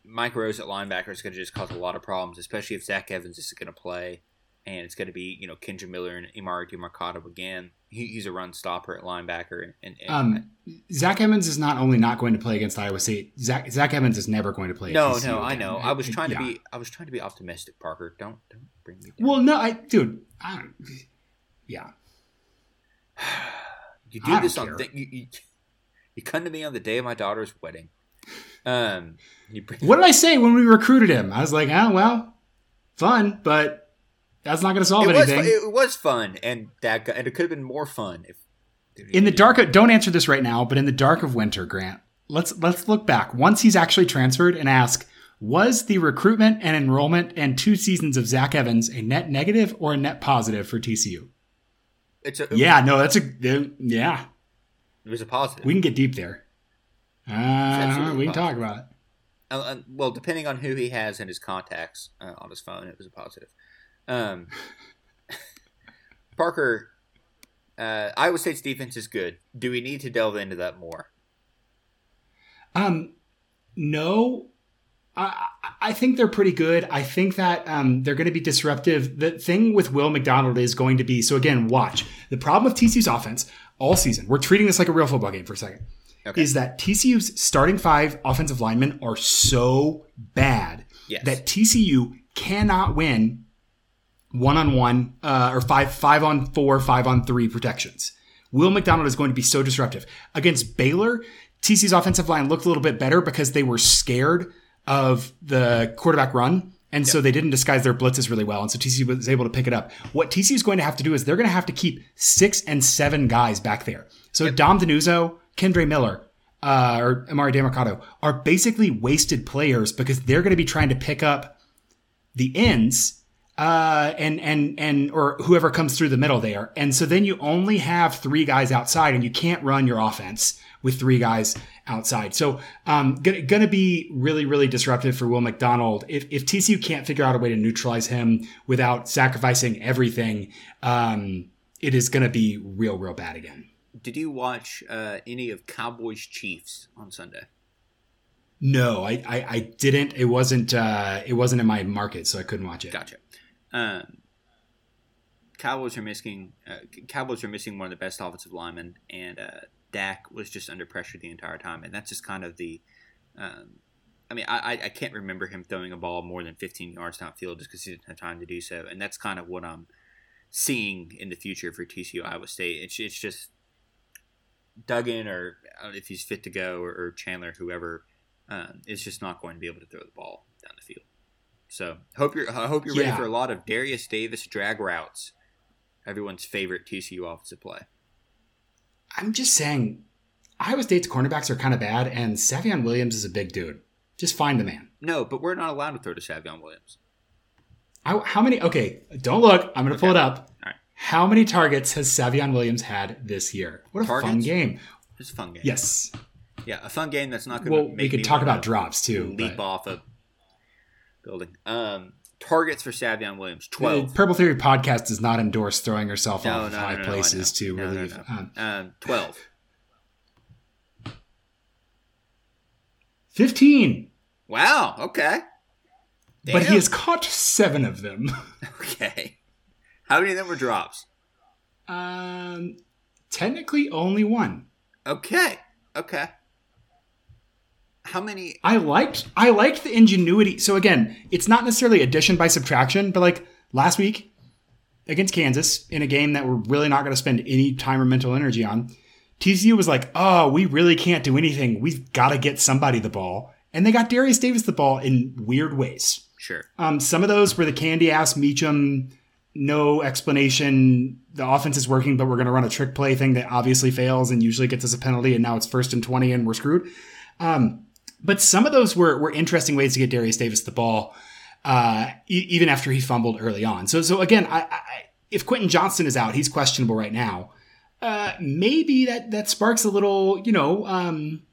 Mike Rose at linebacker is going to just cause a lot of problems, especially if Zach Evans is going to play, and it's going to be you know Kendre Miller and Emari Demercado again. He, he's a run stopper at linebacker, and, and, Um, Zach Evans is not only not going to play against Iowa State. Zach Zach Evans is never going to play. no, no, I know. I was trying Yeah. to be I was trying to be optimistic, Parker. Don't don't bring me down. Well, no, I dude, I don't. Yeah, you do this on th- you, you, you come to me on the day of my daughter's wedding. Um, you bring, what did I say when we recruited him? I was like, oh well, fun, but that's not going to solve it was anything. fu- it was fun, and that and it could have been more fun if in the dark of, don't answer this right now but in the dark of winter grant let's let's look back once he's actually transferred and ask was the recruitment and enrollment and two seasons of zach evans a net negative or a net positive for tcu It's a, yeah no that's a yeah it was a positive. we can get deep there uh, we can positive. talk about it Uh, uh, well, depending on who he has in his contacts uh, on his phone, it was a positive. Um, Parker, uh, Iowa State's defense is good. Do we need to delve into that more? Um, no, I, I- think they're pretty good. I think that um, they're going to be disruptive. The thing with Will McDonald is going to be so again, watch the problem with TCU's offense all season. We're treating this like a real football game for a second. Okay. Is that TCU's starting five offensive linemen are so bad Yes. that TCU cannot win one on one or five five on four, five on three protections. Will McDonald is going to be so disruptive against Baylor. TC's offensive line looked a little bit better because they were scared of the quarterback run. And so they didn't disguise their blitzes really well. And so TC was able to pick it up. What TC is going to have to do is they're going to have to keep six and seven guys back there. So Dom DeNuzzo, Kendre Miller, uh, or Emari Demercado are basically wasted players because they're going to be trying to pick up the ends uh, and and and or whoever comes through the middle there. And so then you only have three guys outside, and you can't run your offense with three guys outside. So um, g- to be really really disruptive for Will McDonald if if TCU can't figure out a way to neutralize him without sacrificing everything. Um, it is to be real real bad again. Did you watch uh, any of Cowboys Chiefs on Sunday? No, I, I, I didn't. It wasn't. Uh, it wasn't in my market, so I couldn't watch it. Gotcha. Um, Cowboys are missing. Uh, Cowboys are missing one of the best offensive linemen, and uh, Dak was just under pressure the entire time, and that's just kind of the. Um, I mean, I, I- can't remember him throwing a ball more than 15 yards downfield just because he didn't have time to do so, and that's kind of what I'm seeing in the future for TCU Iowa State. It's it's just Duggan or if he's fit to go or, or Chandler, whoever, um, is just not going to be able to throw the ball. So hope you're I hope you're ready for a lot of Darius Davis drag routes, everyone's favorite TCU offensive play. I'm just saying, Iowa State's cornerbacks are kind of bad, and Savion Williams is a big dude. Just find the man. No, but we're not allowed to throw to Savion Williams. I, how many? Okay, don't look. I'm going to pull it up. All right. How many targets has Savion Williams had this year? What a fun game. It's a fun game. Yes. Yeah, a fun game that's not going Well, to make me we could talk about drops too. leap but- off a building. Um, targets for Savion Williams The twelve. Purple Theory podcast does not endorse throwing yourself No, off no, high no, places to relieve. Um, Um, twelve. 15. Wow. Okay. But he has caught seven of them. Okay. How many of them were drops? um, technically, only one. Okay. Okay. How many? I liked I liked the ingenuity. So again, it's not necessarily addition by subtraction, but like last week against Kansas in a game that we're really not going to spend any time or mental energy on, TCU was like, "Oh, we really can't do anything. We've got to get somebody the ball." And they got Darius Davis the ball in weird ways. Sure. Um, some of those were the candy ass Meacham, no explanation. The offense is working, but we're going to run a trick play thing that obviously fails and usually gets us a penalty. And now it's first and 20 and we're screwed. Um, but some of those were, were interesting ways to get Darius Davis the ball, uh, e- even after he fumbled early on. So, so again, I, I, if Quentin Johnston is out, he's questionable right now. Uh, maybe that, that sparks a little, you know, um,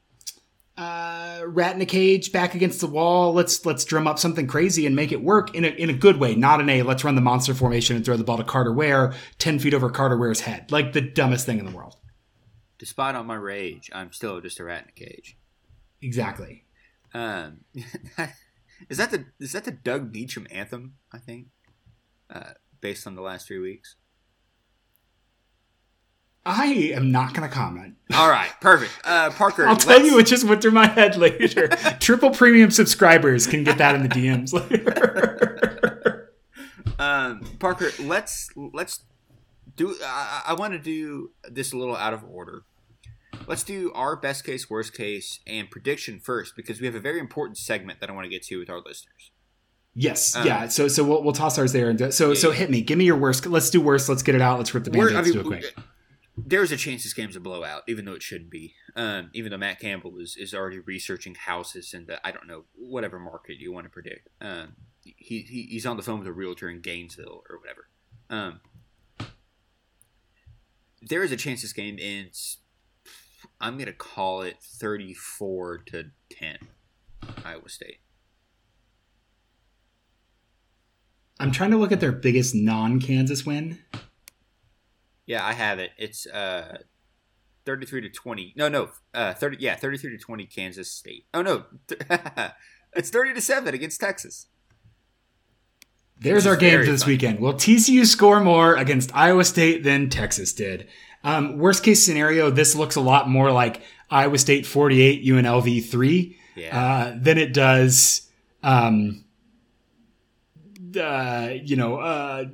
uh, rat in a cage back against the wall. Let's let's drum up something crazy and make it work in a in a good way, not in a let's run the monster formation and throw the ball to Carter Ware ten feet over Carter Ware's head, like the dumbest thing in the world. Despite all my rage, I'm still just a rat in a cage. Exactly. Um, Is that the is that the Doug Meacham anthem? I think, uh, based on the last three weeks. I am not going to comment. All right, perfect. Uh, Parker, I'll tell you what just went through my head later. Triple premium subscribers can get that in the DMs later. um, Parker, let's let's do. I, I want to do this a little out of order. Let's do our best case, worst case, and prediction first because we have a very important segment that I want to get to with our listeners. Yes, um, yeah. So so we'll, we'll toss ours there and do, so yeah, so hit me. Give me your worst. Let's do worst. Let's get it out. Let's rip the band I mean, do it quick there's a chance this game's a blowout, even though it shouldn't be. Um, even though Matt Campbell is, is already researching houses in the I don't know whatever market you want to predict. Um, he, he he's on the phone with a realtor in Gainesville or whatever. Um, there is a chance this game ends. I'm gonna call it 34 to 10, Iowa State. I'm trying to look at their biggest non-Kansas win. Yeah, I have it. It's uh, 33 to 20. No, no. Uh, 30 yeah, 33 to 20 Kansas State. Oh no. it's 30 to 7 against Texas. There's our game for this weekend. Will TCU score more against Iowa State than Texas did? Um, worst case scenario, this looks a lot more like Iowa State 48, UNLV 3 yeah. uh, than it does, um, uh, you know, uh,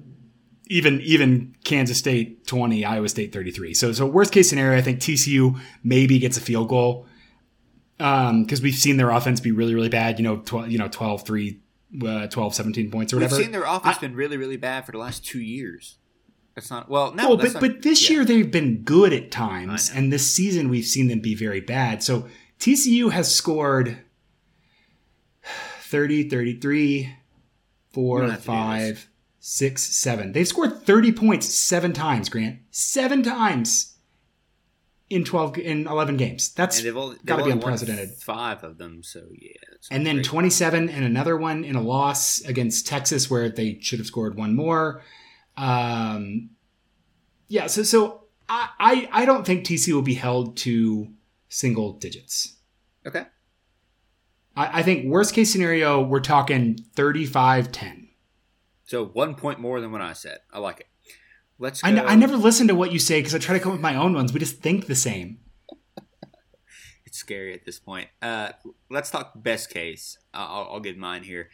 even even Kansas State 20, Iowa State 33. So so worst case scenario, I think TCU maybe gets a field goal. Um, because we've seen their offense be really, really bad, you know, 12, you know, 12, 3, uh, 12, 17 points or whatever. We've seen their offense I, been really, really bad for the last two years. That's not well. No, well, but not, but this yeah. year they've been good at times, and this season we've seen them be very bad. So TCU has scored 30, 33, 4, 5, six, seven. They've scored 30 points seven times, Grant. Seven times in 12 in 11 games. That's got to be unprecedented. Five of them, so yeah. And then great. 27 and another one in a loss against Texas where they should have scored one more. Um, yeah, so so I, I I don't think TC will be held to single digits. Okay. I, I think worst case scenario, we're talking 35 10. So one point more than what I said. I like it. Let's. I, n- I never listen to what you say because I try to come up with my own ones. We just think the same. it's scary at this point. Uh, let's talk best case. I'll, I'll give mine here.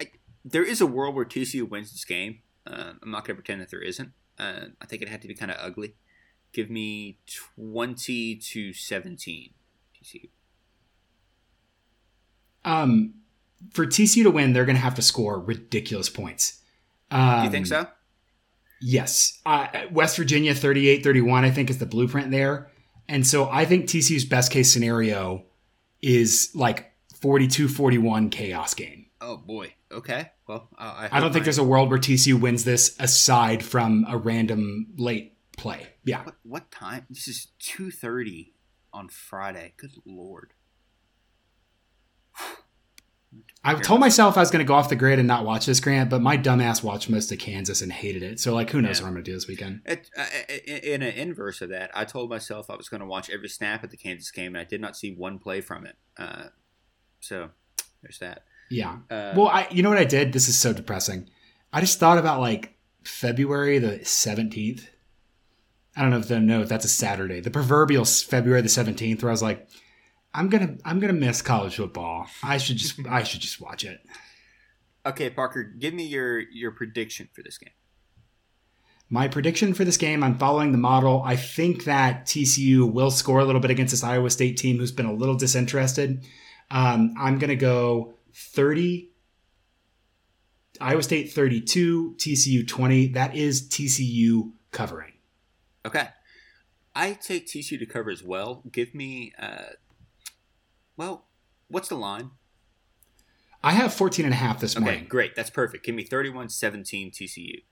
I, there is a world where TCU wins this game. Uh, I'm not going to pretend that there isn't. Uh, I think it had to be kind of ugly. Give me 20 to 17 TCU. Um, for TCU to win, they're going to have to score ridiculous points. Um, you think so? Yes. Uh, West Virginia 38 31, I think, is the blueprint there. And so I think TCU's best case scenario is like 42 41 chaos game. Oh, boy. Okay. Well, I, I don't think there's a world where TCU wins this aside from a random late play. Yeah. What, what time? This is 2.30 on Friday. Good Lord. I told myself I was going to go off the grid and not watch this, Grant, but my dumbass watched most of Kansas and hated it. So, like, who knows yeah. what I'm going to do this weekend? It, uh, in an inverse of that, I told myself I was going to watch every snap at the Kansas game, and I did not see one play from it. Uh, so, there's that. Yeah. Uh, well, I, you know what I did? This is so depressing. I just thought about like February the 17th. I don't know if they know if that's a Saturday. The proverbial February the 17th, where I was like, I'm gonna I'm gonna miss college football. I should just I should just watch it. Okay, Parker, give me your your prediction for this game. My prediction for this game, I'm following the model. I think that TCU will score a little bit against this Iowa State team who's been a little disinterested. Um, I'm going to go 30, Iowa State 32, TCU 20. That is TCU covering. Okay. I take TCU to cover as well. Give me uh, well, what's the line? I have 14 and a half this morning. Okay, great. That's perfect. Give me 31 17 TCU.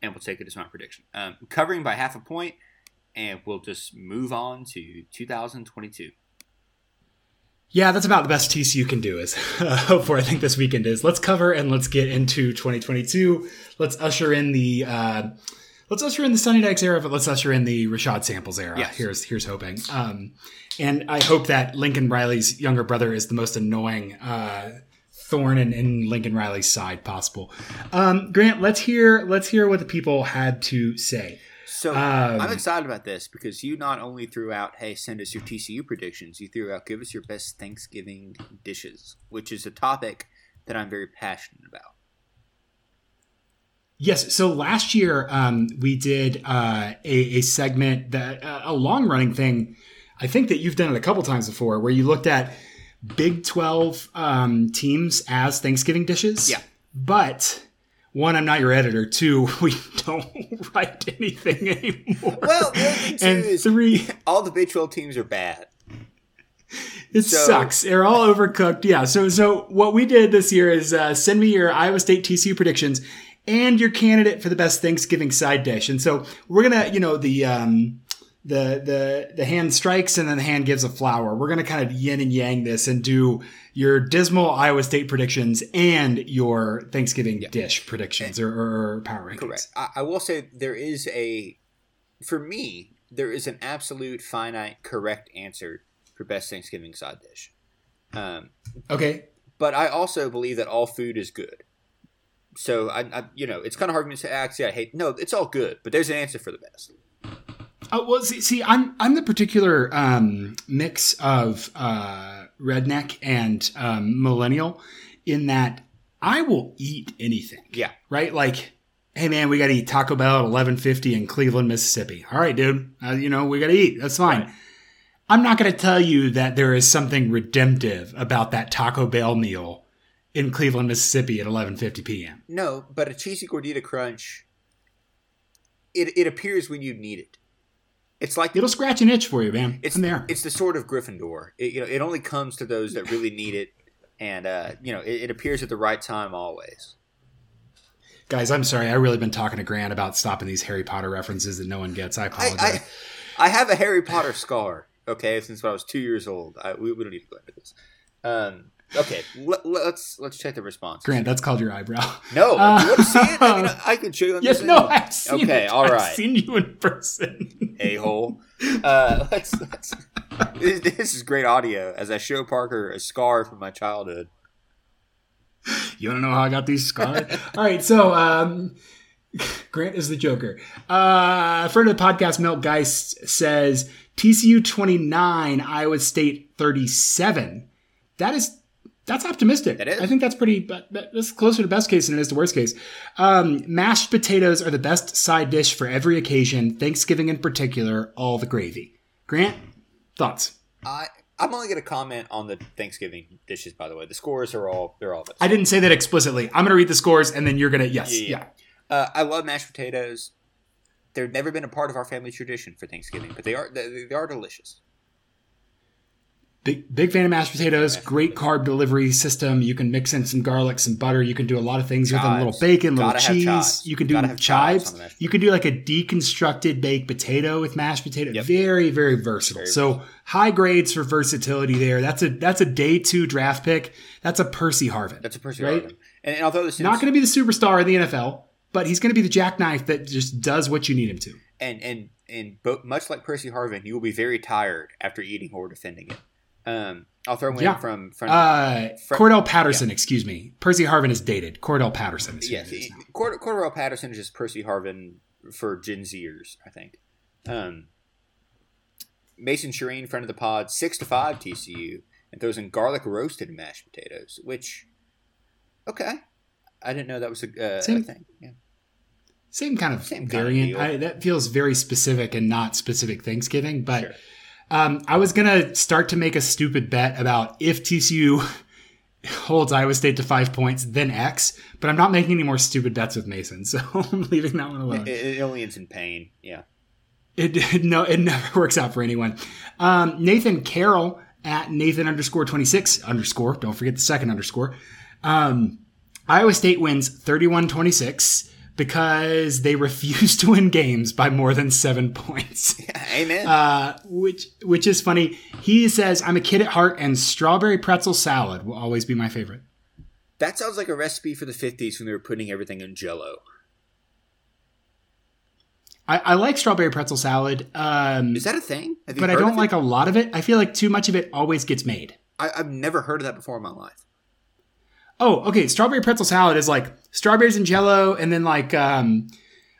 And we'll take it as my prediction. Um, covering by half a point, and we'll just move on to 2022. Yeah, that's about the best TCU can do. Is uh, hope for I think this weekend is. Let's cover and let's get into 2022. Let's usher in the uh, let's usher in the Sonny Dykes era, but let's usher in the Rashad Samples era. Yes. Here's here's hoping. Um, and I hope that Lincoln Riley's younger brother is the most annoying uh, thorn in, in Lincoln Riley's side possible. Um, Grant, let's hear let's hear what the people had to say. So Um, I'm excited about this because you not only threw out, "Hey, send us your TCU predictions," you threw out, "Give us your best Thanksgiving dishes," which is a topic that I'm very passionate about. Yes. So last year um, we did uh, a, a segment that uh, a long running thing. I think that you've done it a couple times before, where you looked at Big Twelve um, teams as Thanksgiving dishes. Yeah. But one, I'm not your editor. Two, we don't write anything anymore. Well, the other thing too and is three, all the Big 12 teams are bad. It So- sucks. They're all overcooked. Yeah. So so what we did this year is uh, send me your Iowa State TCU predictions and your candidate for the best Thanksgiving side dish. And so we're gonna, you know, the um, the the the hand strikes and then the hand gives a flower. We're gonna kind of yin and yang this and do your dismal Iowa State predictions and your Thanksgiving dish predictions or, or, or power rankings. Correct. I, I will say there is a, for me, there is an absolute finite correct answer for best Thanksgiving side dish. Um, Okay. but I also believe that all food is good. So I, I you know, it's kind of hard for me to say, actually, I hate. No, it's all good, but there's an answer for the best. Oh well, see, see, I'm I'm the particular um, mix of uh, redneck and um, millennial in that I will eat anything. Yeah. Right. Like, hey man, we got to eat Taco Bell at 11:50 in Cleveland, Mississippi. All right, dude. Uh, you know we got to eat. That's fine. Right. I'm not going to tell you that there is something redemptive about that Taco Bell meal in Cleveland, Mississippi at 11:50 p.m. No, but a cheesy gordita crunch. It it appears when you need it. It's like It'll scratch an itch for you, man. it's I'm there. it's the sort of Gryffindor. It, you know, it only comes to those that really need it, and uh, you know, it, it appears at the right time always. Guys, I'm sorry. I really been talking to Grant about stopping these Harry Potter references that no one gets. I I, apologize. I I have a Harry Potter scar. Okay, since when I was two years old. I, we, we don't need to go into this. Um, okay, let, let's let's check the response. Grant, that's called your eyebrow. No, Uh, you want to see it? I mean, I can show you on yes, no. I've seen Okay, it. all I've seen you in person. a hole. Uh, let's, let's, this, this is great audio as I show Parker a scar from my childhood. you want to know how I got these scars? all right, so um, Grant is the Joker. Uh, a friend of the podcast, Milk Geist, says TCU 29, Iowa State 37. That is. That's optimistic. That is. I think that's pretty. but That's closer to best case than it is to worst case. Um, mashed potatoes are the best side dish for every occasion. Thanksgiving in particular, all the gravy. Grant, thoughts? I I'm only going to comment on the Thanksgiving dishes. By the way, the scores are all they're all. I didn't say that explicitly. I'm going to read the scores, and then you're going to yes, Yeah, yeah. yeah. Uh, I love mashed potatoes. They've never been a part of our family tradition for Thanksgiving, but they are they, they are delicious. Big big fan of mashed potatoes. Great carb delivery system. You can mix in some garlic, some butter. You can do a lot of things with them. Little bacon, little cheese. You can do chives chives. on the mashed You can do like a deconstructed baked potato with mashed potato. Yep. Very very versatile. Very so high grades for versatility there. That's a that's a day two draft pick. That's a Percy Harvin. That's a Percy Right? Harvin. And, and although this Not going to be the superstar in the NFL, but he's going to be the jackknife that just does what you need him to. and and and bo- much like Percy Harvin, you will be very tired after eating or defending it. Um, I'll throw in Yeah. from from Uh, Fre- Cordarrelle Patterson, excuse me. Percy Harvin is dated. Cordarrelle Patterson. Is yes, is. Cord- Cordarrelle Patterson is just Percy Harvin for Gen Zers, I think. Um, Mason Shireen, friend of the pod, six to five TCU, and throws in garlic roasted mashed potatoes, which okay, I didn't know that was a, uh, a Same- thing. Yeah. Same kind of Same kind of variant. I, that feels very specific and not specific Thanksgiving. But Sure. Um, I was gonna start to make a stupid bet about if TCU holds Iowa State to five points, then X. But I'm not making any more stupid bets with Mason, so I'm leaving that one alone. It, it only ends in pain. Yeah. It, it no, it never works out for anyone. Um, Nathan Carroll at Nathan underscore twenty six underscore. Don't forget the second underscore. Um, Iowa State wins 31-26 because they refuse to win games by more than seven points. Amen. Uh, which which is funny. He says, "I'm a kid at heart, and strawberry pretzel salad will always be my favorite." that sounds like a recipe for the 50s when they were putting everything in jello. I, I like strawberry pretzel salad, um, Is that a thing? But I don't of it? like a lot of it. I feel like too much of it always gets made. I, I've never heard of that before in my life. Oh, okay. Strawberry pretzel salad is like strawberries and jello and then like um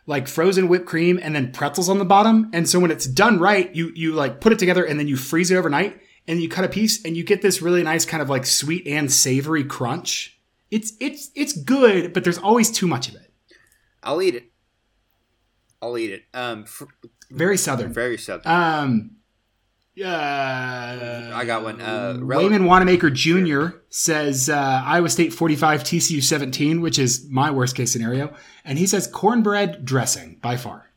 like frozen whipped cream and then pretzels on the bottom. And so when it's done right, you you like put it together and then you freeze it overnight and you cut a piece and you get this really nice kind of like sweet and savory crunch. It's it's it's good, but there's always too much of it. I'll eat it. I'll eat it. Um, fr- Very southern. very southern. Um uh, I got one. Uh, rel- Wayman Wanamaker Jr. says uh, Iowa State 45, TCU 17, which is my worst case scenario. And he says cornbread dressing by far.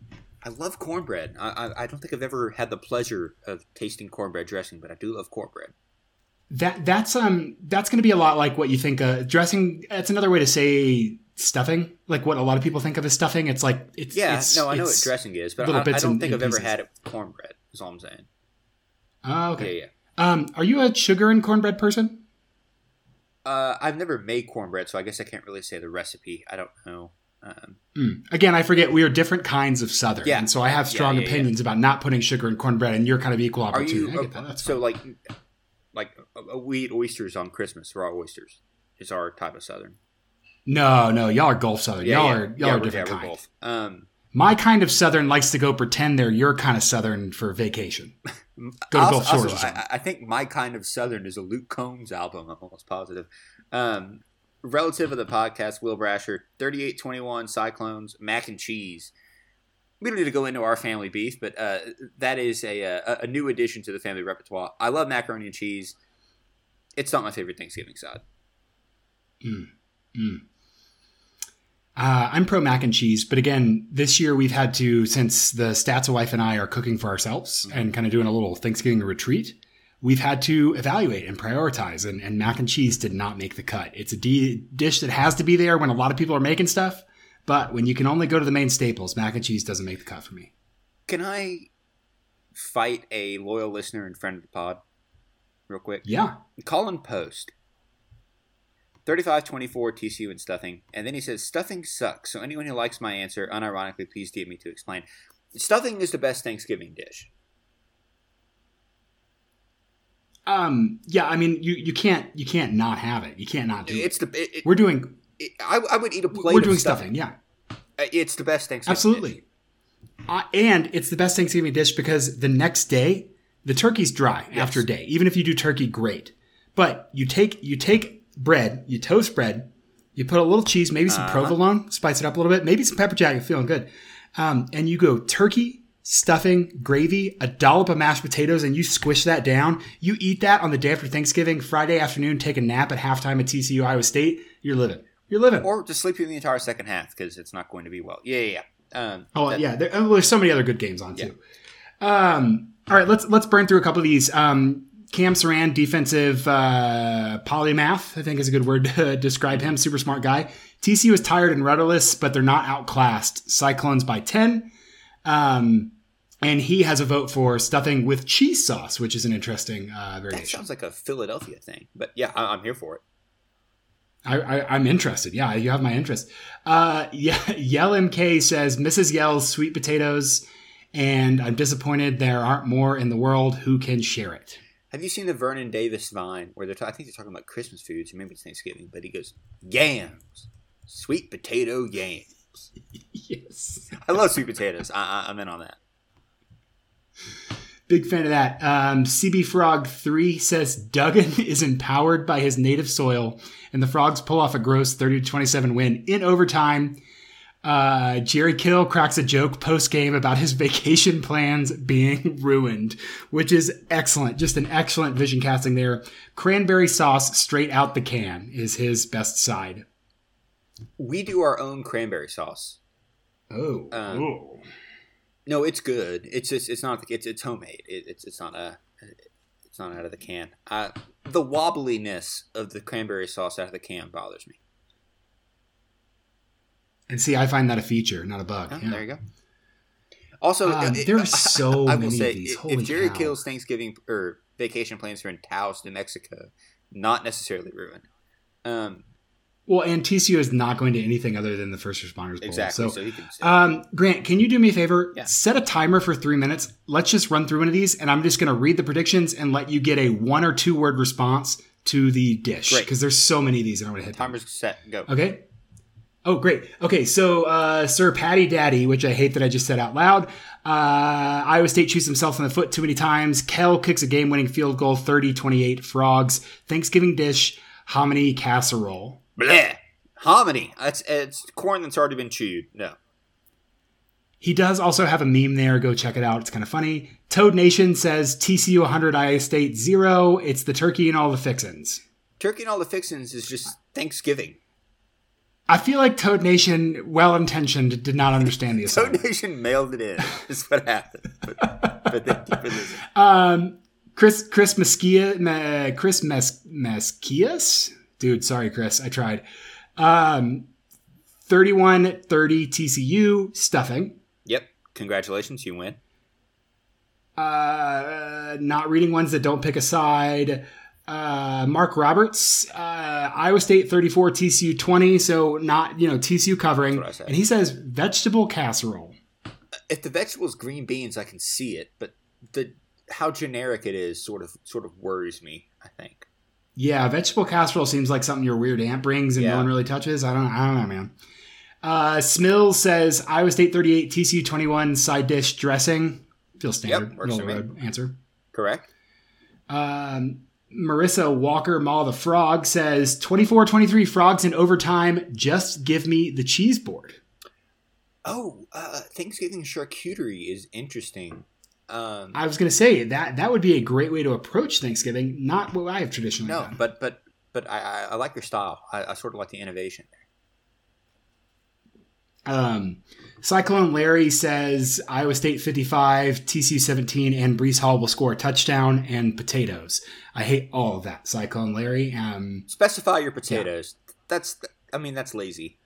I love cornbread. I, I I don't think I've ever had the pleasure of tasting cornbread dressing, but I do love cornbread. That that's um that's going to be a lot like what you think uh, dressing. That's another way to say stuffing, like what a lot of people think of as stuffing. It's like it's Yeah, it's, no, I know what dressing is, but little I, I bits don't and- think I've ever pieces. had it with cornbread. Is all I'm saying. Oh, okay. Yeah, yeah. Um, are you a sugar and cornbread person? Uh, I've never made cornbread, so I guess I can't really say the recipe. I don't know. Um, Mm. Again, I forget we are different kinds of Southern, Yeah. and so I have strong yeah, yeah. opinions about not putting sugar in cornbread, and you're kind of equal opportunity. you I get that. uh, That's so like like uh, we eat oysters on Christmas? Raw oysters is our type of southern. No, no, y'all are Gulf Southern. Y'all are y'all are different yeah, kind. Um, My kind of Southern likes to go pretend they're your kind of Southern for vacation. Go to also- Gulf Shores also. I, I think my kind of southern is a Luke Combs album. I'm almost positive. Um, relative of the podcast, Will Brasher, 3821 Cyclones, mac and cheese. We don't need to go into our family beef, but uh, that is a, a a new addition to the family repertoire. I love macaroni and cheese. It's not my favorite Thanksgiving side. Uh, I'm pro mac and cheese, but again, this year we've had to, since the Stats wife and I are cooking for ourselves Mm-hmm. and kind of doing a little Thanksgiving retreat, we've had to evaluate and prioritize. And, and mac and cheese did not make the cut. It's a d- dish that has to be there when a lot of people are making stuff, but when you can only go to the main staples, mac and cheese doesn't make the cut for me. Can I fight a loyal listener and friend of the pod real quick? Yeah. Colin Post. 3524 TCU and stuffing. And then he says, Stuffing sucks. So anyone who likes my answer, unironically, please DM me to explain. Stuffing is the best Thanksgiving dish. Um, yeah, I mean, you, you can't, you can't not have it. You can't not do it. It's the. It, We're doing, it- I, I would eat a plate we're of doing stuffing. stuffing. Yeah. Uh, It's the best Thanksgiving Absolutely. dish. Uh, and it's the best Thanksgiving dish because the next day the turkey's dry after a day. Even if you do turkey, great. But you take you take bread, you toast bread, you put a little cheese, maybe some Uh-huh. provolone, spice it up a little bit, maybe some pepper jack, you're feeling good. Um, and you go turkey, stuffing, gravy, a dollop of mashed potatoes, and you squish that down. You eat that on the day after Thanksgiving, Friday afternoon, take a nap at halftime at TCU Iowa State. You're living. You're living. Or just sleep through the entire second half because it's not going to be well. Yeah, yeah, yeah. Um, Oh that- yeah, there, oh, there's so many other good games on too. Um, all right, let's let's burn through a couple of these. Um, Cam Saran, defensive uh, polymath, I think is a good word to describe him. Super smart guy. TCU is tired and rudderless, but they're not outclassed. Cyclones by ten. Um, and he has a vote for stuffing with cheese sauce, which is an interesting uh, That variation. sounds like a Philadelphia thing. But yeah, I, I'm here for it. I, I, I'm interested. Yeah, you have my interest. Uh, yeah, Yell MK says Mrs. Yell's sweet potatoes, and I'm disappointed there aren't more in the world who can share it. Have you seen the Vernon Davis Vine where they're? ta- I think they're talking about Christmas foods, maybe it's Thanksgiving. But he goes yams, sweet potato yams. yes, I love sweet potatoes. I, I, I'm in on that. big fan of that. Um, CB Frog three says Duggan is empowered by his native soil, and the Frogs pull off a gross 30 to 27 win in overtime. Uh, Jerry Kill cracks a joke post game about his vacation plans being ruined, which is excellent. Just an excellent vision casting there. Cranberry sauce straight out the can is his best side. We do our own cranberry sauce. Oh, Um. No, it's good. It's just it's not it's it's homemade. It, it's it's not a it's not out of the can. Uh, the wobbliness of the cranberry sauce out of the can bothers me. And see, I find that a feature, not a bug. Oh, Yeah. There you go. Also, Um, it- there are so I will many of say, these. if- Holy if Jerry cow. Kill's Thanksgiving or vacation plans are in Taos, New Mexico, not necessarily ruined. Um, Well, and TCU is not going to anything other than the first responders bowl. exactly. So So. Um, Grant, can you do me a favor? Yeah. Set a timer for three minutes. Let's just run through one of these, and I'm just going to read the predictions and let you get a one or two word response to the dish because there's so many of these. and I want to hit them. Timer's set. Go. Okay. Oh, great. Okay, so uh, Sir Patty Daddy, which I hate that I just said out loud. Uh, Iowa State shoots himself in the foot too many times. Kell kicks a game winning field goal, 30 28. Frogs. Thanksgiving dish, hominy casserole. Bleh. Hominy. It's, it's corn that's already been chewed. No. He does also have a meme there. Go check it out. It's kind of funny. Toad Nation says TCU 100, Iowa State 0. It's the turkey and all the fixins. Turkey and all the fixins is just Thanksgiving. I feel like Toad Nation, well intentioned, did not understand the Toad. Nation mailed it in. Is what happened. But, but thank you for listening. Um, Chris Chris Mesquia, Me, Chris Mes, Mesquias? Dude, sorry, Chris. I tried. Um, 31 30 TCU stuffing. Yep. Congratulations. You win. Uh, not reading ones that don't pick a side. Uh, Mark Roberts, uh, Iowa State 34, TCU 20. So not, you know, TCU covering. That's what I said. And he says vegetable casserole. If the vegetable's green beans, I can see it, but the how generic it is sort of sort of worries me. I think. Yeah, vegetable casserole seems like something your weird aunt brings and Yeah. no one really touches. I don't, I don't know, man. Uh, Smills says Iowa State 38, TCU 21, side dish dressing. Feels standard. Yep, works middle for of road answer. Correct. Um, Marissa Walker, Mall the Frog, says 24 23 frogs in overtime. Just give me the cheese board. Oh, uh, Thanksgiving charcuterie is interesting. Um, I was going to say that that would be a great way to approach Thanksgiving, not what I have traditionally no, done. but but but I, I, I like your style. I, I sort of like the innovation. Um, Cyclone Larry says Iowa State 55, TCU 17, and Breece Hall will score a touchdown and potatoes. I hate all of that, Cyclone Larry. Um, Specify your potatoes. That's I mean that's lazy.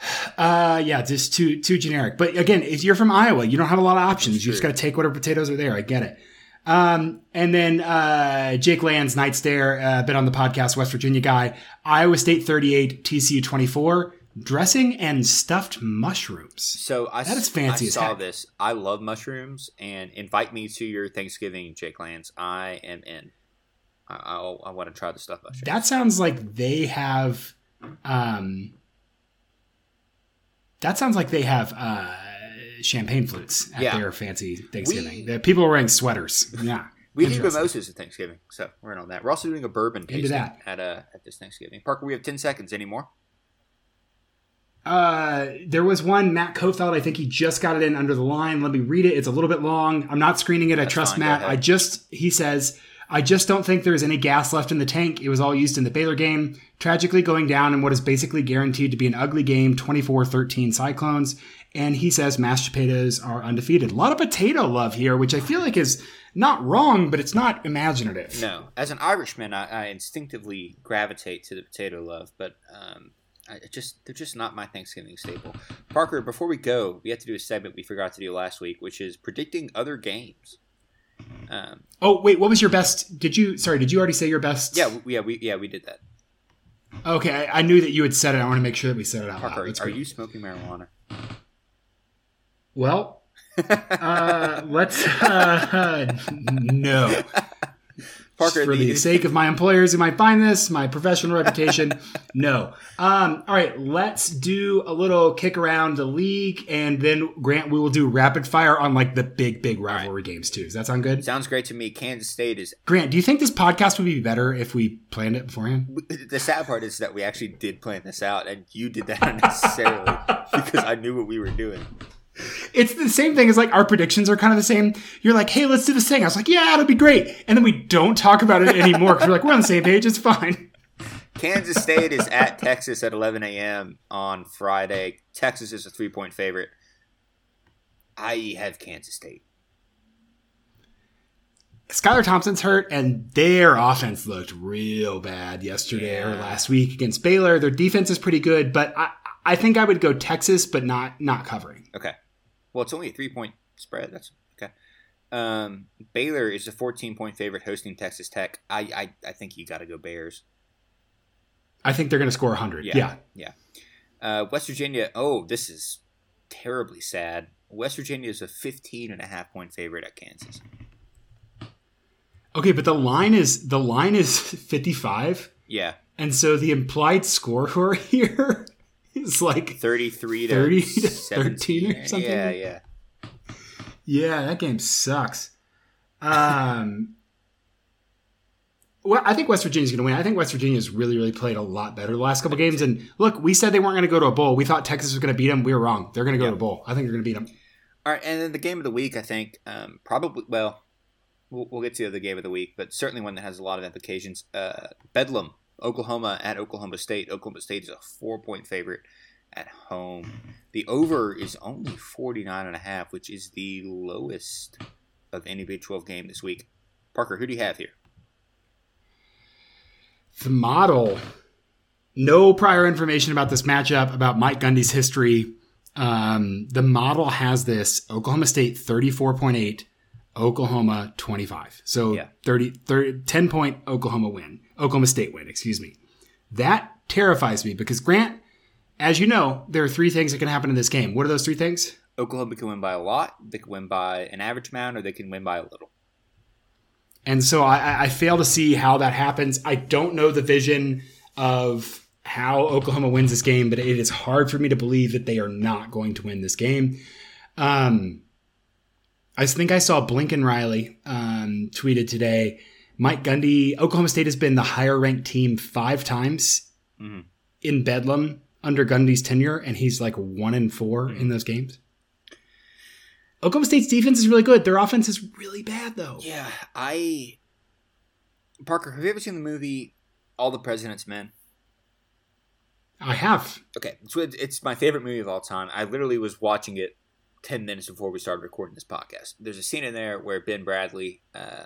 uh, yeah, just too too generic. But again, if you're from Iowa, you don't have a lot of options. You just got to take whatever potatoes are there. I get it. Um, and then uh, Jake Lands, Night Stare, uh, been on the podcast, West Virginia guy. Iowa State 38, TCU 24, dressing and stuffed mushrooms. So I, That is fancy I saw heck. this. I love mushrooms, and invite me to your Thanksgiving, Jake Lands. I am in. I, I'll, I want to try the stuff mushroom. That sounds like they have. Um, that sounds like they have uh, champagne flutes at Yeah. their fancy Thanksgiving. We- The people are wearing sweaters. Yeah. we do mimosas at Thanksgiving, so we're in on that. We're also doing a bourbon tasting that. at uh, at this Thanksgiving. Parker, we have ten seconds anymore. Uh, there was one Matt Kofeld. I think he just got it in under the line. Let me read it. It's a little bit long. I'm not screening it. I That's trust fine. Matt. I just he says I just don't think there's any gas left in the tank. It was all used in the Baylor game, tragically going down in what is basically guaranteed to be an ugly game. 24-13 Cyclones. And he says mashed potatoes are undefeated. A lot of potato love here, which I feel like is not wrong, but it's not imaginative. No, as an Irishman, I, I instinctively gravitate to the potato love, but um, I just they're just not my Thanksgiving staple. Parker, before we go, we have to do a segment we forgot to do last week, which is predicting other games. Um, Oh wait, what was your best? Did you? Sorry, did you already say your best? yeah, we, yeah, we yeah we did that. Okay, I, I knew that you had said it. I want to make sure that we said it out Parker, loud. Are great. you smoking marijuana? Well, uh, let's. Uh, no. Parker, For the sake of my employers who might find this, my professional reputation, no. Um, all right, let's do a little kick around the league, and then Grant, we will do rapid fire on like the big, big rivalry games too. Does that sound good? sounds great to me. Kansas State is Grant, do you think this podcast would be better if we planned it beforehand? the sad part is that we actually did plan this out, and you did that unnecessarily because I knew what we were doing. It's the same thing as like our predictions are kind of the same. You're like, hey, let's do this thing. I was like, yeah, it'll be great. And then we don't talk about it anymore because we're like, we're on the same page. It's fine. Kansas State is at Texas at 11 a.m. on Friday. Texas is a three point favorite. I have Kansas State. Skylar Thompson's hurt, and their offense looked real bad yesterday or last week against Baylor. Their defense is pretty good, but I, I think I would go Texas, but not not covering. Okay. Well, it's only a three point spread. That's okay. Um, Baylor is a 14 point favorite hosting Texas Tech. I I, I think you got to go Bears. I think they're going to score 100. Yeah. Yeah. Uh, West Virginia. Oh, this is terribly sad. West Virginia is a 15 and a half point favorite at Kansas. Okay, but the line is the line is 55, Yeah, and so the implied score here is like 33 to 30 to 13 or something? Yeah, yeah. Yeah, that game sucks. Um, well, I think West Virginia's going to win. I think West Virginia's really, really played a lot better the last couple games. And look, we said they weren't going to go to a bowl. We thought Texas was going to beat them. We were wrong. They're going to go Yeah. to a bowl. I think they're going to beat them. All right, and then the game of the week, I think, um, probably, well, we'll, we'll get to the game of the week, but certainly one that has a lot of implications. Uh, Bedlam, Oklahoma at Oklahoma State. Oklahoma State is a four point favorite at home. The over is only 49 and a half, which is the lowest of any Big 12 game this week. Parker, who do you have here? The model. No prior information about this matchup, about Mike Gundy's history. Um, the model has this Oklahoma State 34.8, Oklahoma 25. So Yeah. 30, 30, 10 point Oklahoma win, Oklahoma State win, excuse me. That terrifies me because Grant, as you know, there are three things that can happen in this game. What are those three things? Oklahoma can win by a lot, they can win by an average amount, or they can win by a little. And so I, I- I fail to see how that happens. I don't know the vision of how Oklahoma wins this game, but it is hard for me to believe that they are not going to win this game. Um, I think I saw Blinken Riley um, tweeted today. Mike Gundy, Oklahoma State has been the higher ranked team five times Mhm. in Bedlam under Gundy's tenure, and he's like one in 4 in those games. Oklahoma State's defense is really good. Their offense is really bad, though. Yeah, I. Parker, have you ever seen the movie All the President's Men? I have. Okay, so it's my favorite movie of all time. I literally was watching it ten minutes before we started recording this podcast. There's a scene in there where Ben Bradlee uh,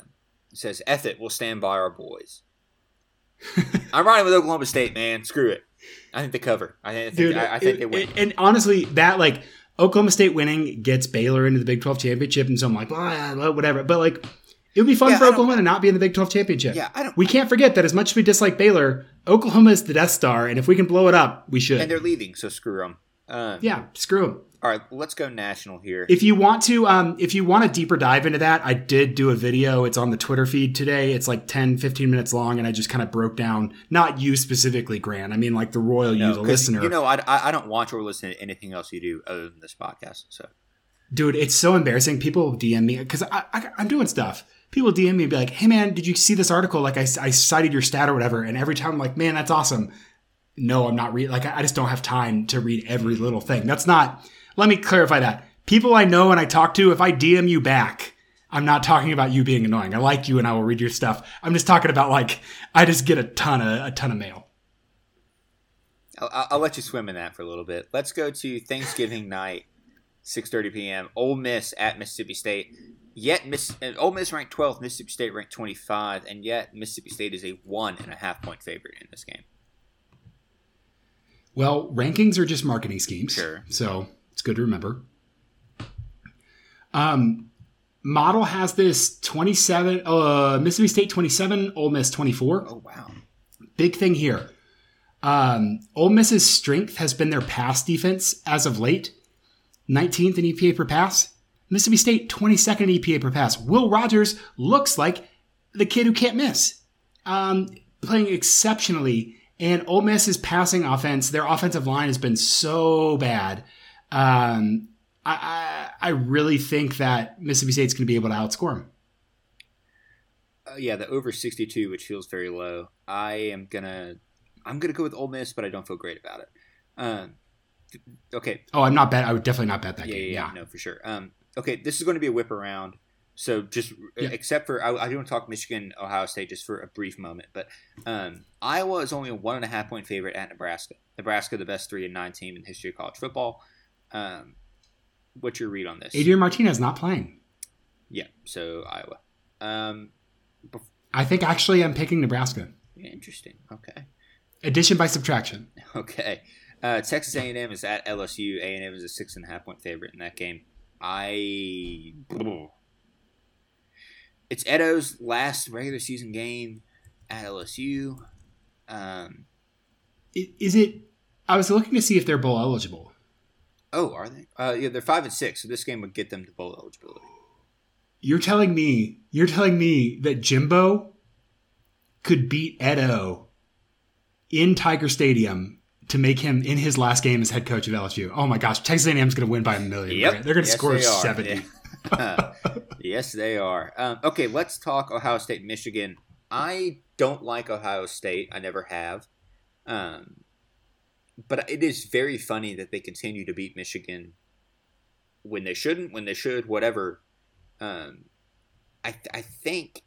says, "F it, we'll stand by our boys." I'm riding with Oklahoma State, man. Screw it. I think they cover. I think. Dude, I, I think it- they win. it- and honestly, that like Oklahoma State winning gets Baylor into the Big 12 championship, and so I'm like, "Blah, whatever. But like, it would be fun Yeah, for Oklahoma to not be in the Big 12 championship. yeah, I don't. We can't forget that as much as we dislike Baylor, Oklahoma is the Death Star, and if we can blow it up, we should. and they're leaving, so screw them. Um, yeah, screw them. All right, let's go national here. If you want to, um, if you want a deeper dive into that, I did do a video. It's on the Twitter feed today. It's like 10, 15 minutes long, and I just kind of broke down, not you specifically, Grant. I mean, like the royal you, the listener. You know, I, I I don't watch or listen to anything else you do other than this podcast. So Dude, it's so embarrassing. People DM me because I, I, I'm doing stuff. People DM me and be like, "Hey, man, did you see this article? Like, I, I cited your stat or whatever." And every time I'm like, "Man, that's awesome." No, I'm not reading. Like, I I just don't have time to read every little thing. That's not. Let me clarify that. People I know and I talk to, if I DM you back, I'm not talking about you being annoying. I like you and I will read your stuff. I'm just talking about like I just get a ton of a ton of mail. I'll, I'll let you swim in that for a little bit. Let's go to Thanksgiving night, 6:30 p.m. Ole Miss at Mississippi State. Yet Miss uh, Ole Miss ranked 12th, Mississippi State ranked 25, and yet Mississippi State is a one and a half point favorite in this game. Well, rankings are just marketing schemes. Sure. So good to remember. Um, model has this 27, uh, Mississippi State 27, Ole Miss 24. Oh wow! Big thing here. Um, Ole Miss's strength has been their pass defense as of late. 19th in EPA per pass. Mississippi State 22nd in EPA per pass. Will Rogers looks like the kid who can't miss. Um, playing exceptionally. And Ole Miss's passing offense, their offensive line has been so bad. Um, I, I, I really think that Mississippi State's going to be able to outscore them. Uh, yeah, the over 62, which feels very low. I am gonna I'm gonna go with Ole Miss, but I don't feel great about it. Um, okay, Oh, I'm not bet. I would definitely not bet that yeah, game. yeah, Yeah. yeah, no, for sure. Um, okay, this is going to be a whip around. So just Yeah. except for I, I do want to talk Michigan, Ohio State just for a brief moment, but um, Iowa is only a one and a half point favorite at Nebraska. Nebraska, the best three and nine team in the history of college football. Um, what's your read on this? Adrian Martinez not playing. Yeah, so Iowa. Um, bef- I think actually I'm picking Nebraska. yeah, interesting. Okay. Addition by subtraction. Okay. Uh, Texas A&M is at LSU. A&M is a six and a half point favorite in that game. I. It's Edo's last regular season game at LSU. Um, Is it? I was looking to see if they're bowl eligible. Oh, are they? Uh, yeah, they're five and six, so this game would get them to bowl eligibility. You're telling me, you're telling me that Jimbo could beat Edo in Tiger Stadium to make him in his last game as head coach of LSU. Oh my gosh, Texas A&M's going to win by a million. Yep. right? They're going to Yes, score 70. Yeah. yes, they are. Um, okay, let's talk Ohio State, Michigan. I don't like Ohio State. I never have. Um, but it is very funny that they continue to beat Michigan when they shouldn't, when they should, whatever. Um, I I think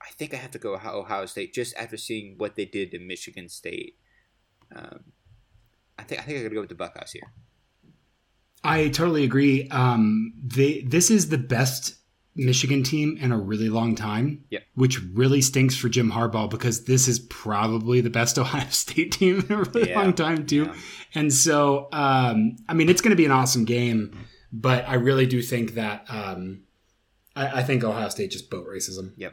I think I have to go Ohio State just after seeing what they did to Michigan State. Um, I think I think I gotta go with the Buckeyes here. I totally agree. Um, they this is the best Michigan team in a really long time. Yep. Which really stinks for Jim Harbaugh because this is probably the best Ohio State team in a really Yeah. long time too. Yeah. And so, um, I mean, it's going to be an awesome game, but I really do think that um, I, I think Ohio State just boat racism. them.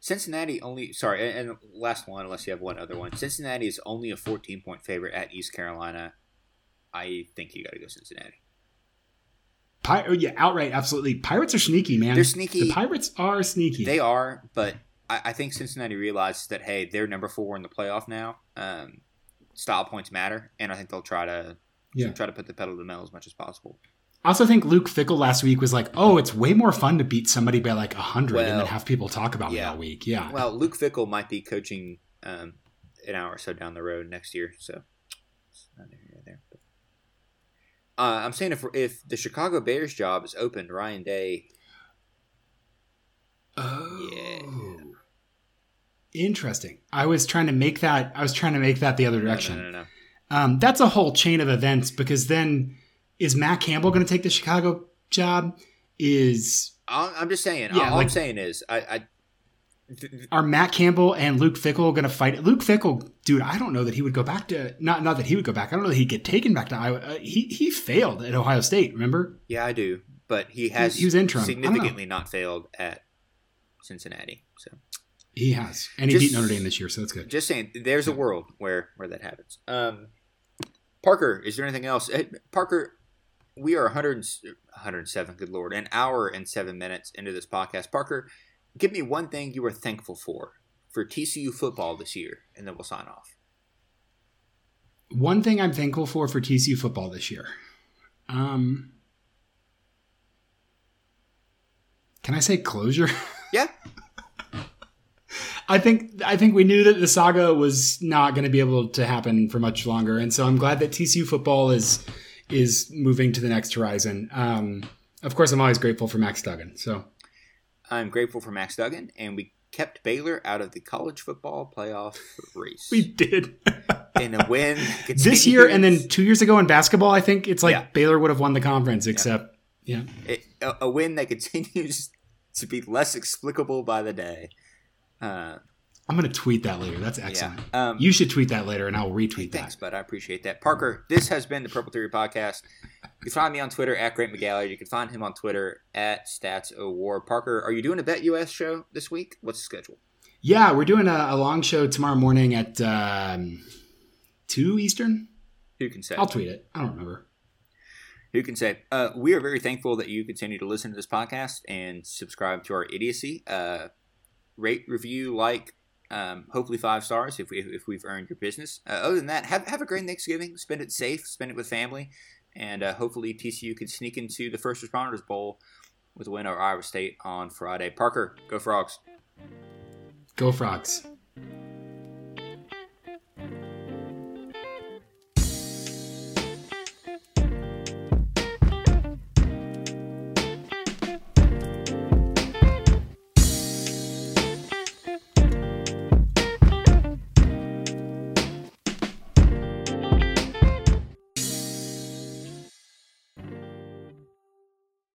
Cincinnati only sorry, and, and last one, unless you have one other one. Cincinnati is only a 14 point favorite at East Carolina. I think you got to go Cincinnati. Pi- oh, yeah, outright, absolutely. Pirates are sneaky, man. They're sneaky. The Pirates are sneaky. They are, but I, I think Cincinnati realized that hey, they're number four in the playoff now. Um, style points matter, and I think they'll try to Yeah. try to put the pedal to the metal as much as possible. I also think Luke Fickell last week was like, "Oh, it's way more fun to beat somebody by like hundred and then have people talk about yeah. me all week." Yeah, Well, Luke Fickell might be coaching um, an hour or so down the road next year, so it's not here nor there. But, uh, I'm saying if if the Chicago Bears job is open, Ryan Day Oh, Yeah. interesting. I was trying to make that. I was trying to make that the other direction. No, no, no. Um, that's a whole chain of events because then is Matt Campbell going to take the Chicago job? Is I'm just saying. Yeah, all like- I'm saying is, I, I are Matt Campbell and Luke Fickell going to fight? Luke Fickell, dude, I don't know that he would go back to not not that he would go back. I don't know that he'd get taken back to Iowa. Uh, he he failed at Ohio State. Remember? yeah, I do, but he has he was interim. I don't know. significantly not failed at Cincinnati. So He has, and he Just- beat Notre Dame this year, so that's good. just saying, there's a world where where that happens. Um, Parker, is there anything else? Eh, Parker, we are 100, 107. Good lord, an hour and seven minutes into this podcast. Parker, give me one thing you are thankful for for TCU football this year, and then we'll sign off. One thing I'm thankful for for TCU football this year. Um, can I say closure? Yeah, I think I think we knew that the saga was not going to be able to happen for much longer, and so I'm glad that TCU football is is moving to the next horizon. Um, of course, I'm always grateful for Max Duggan. So I'm grateful for Max Duggan, and we kept Baylor out of the college football playoff race. we did in a win this year, and then two years ago in basketball. I think it's like Yeah. Baylor would have won the conference, except yeah. it, a, a win that continues to be less explicable by the day. Uh, I'm going to tweet that later. That's excellent. yeah. Um, You should tweet that later, and I'll retweet Thanks, that. bud. I appreciate that. Parker, this has been the Purple Theory Podcast. You can find me on Twitter at Grant McGalliard. You can find him on Twitter at Stats Award. Parker, are you doing a BetUS show this week? What's the schedule? Yeah, we're doing a, a long show tomorrow morning at um, two Eastern. Who can say? I'll tweet it. I don't remember. Who can say? Uh, we are very thankful that you continue to listen to this podcast and subscribe to our idiocy. Uh, rate, review, like, um, hopefully five stars if we if we've earned your business. Uh, other than that, have have a great Thanksgiving. Spend it safe. Spend it with family, and uh, hopefully TCU can sneak into the First Responders Bowl with a win over Iowa State on Friday. Parker, go Frogs. Go Frogs.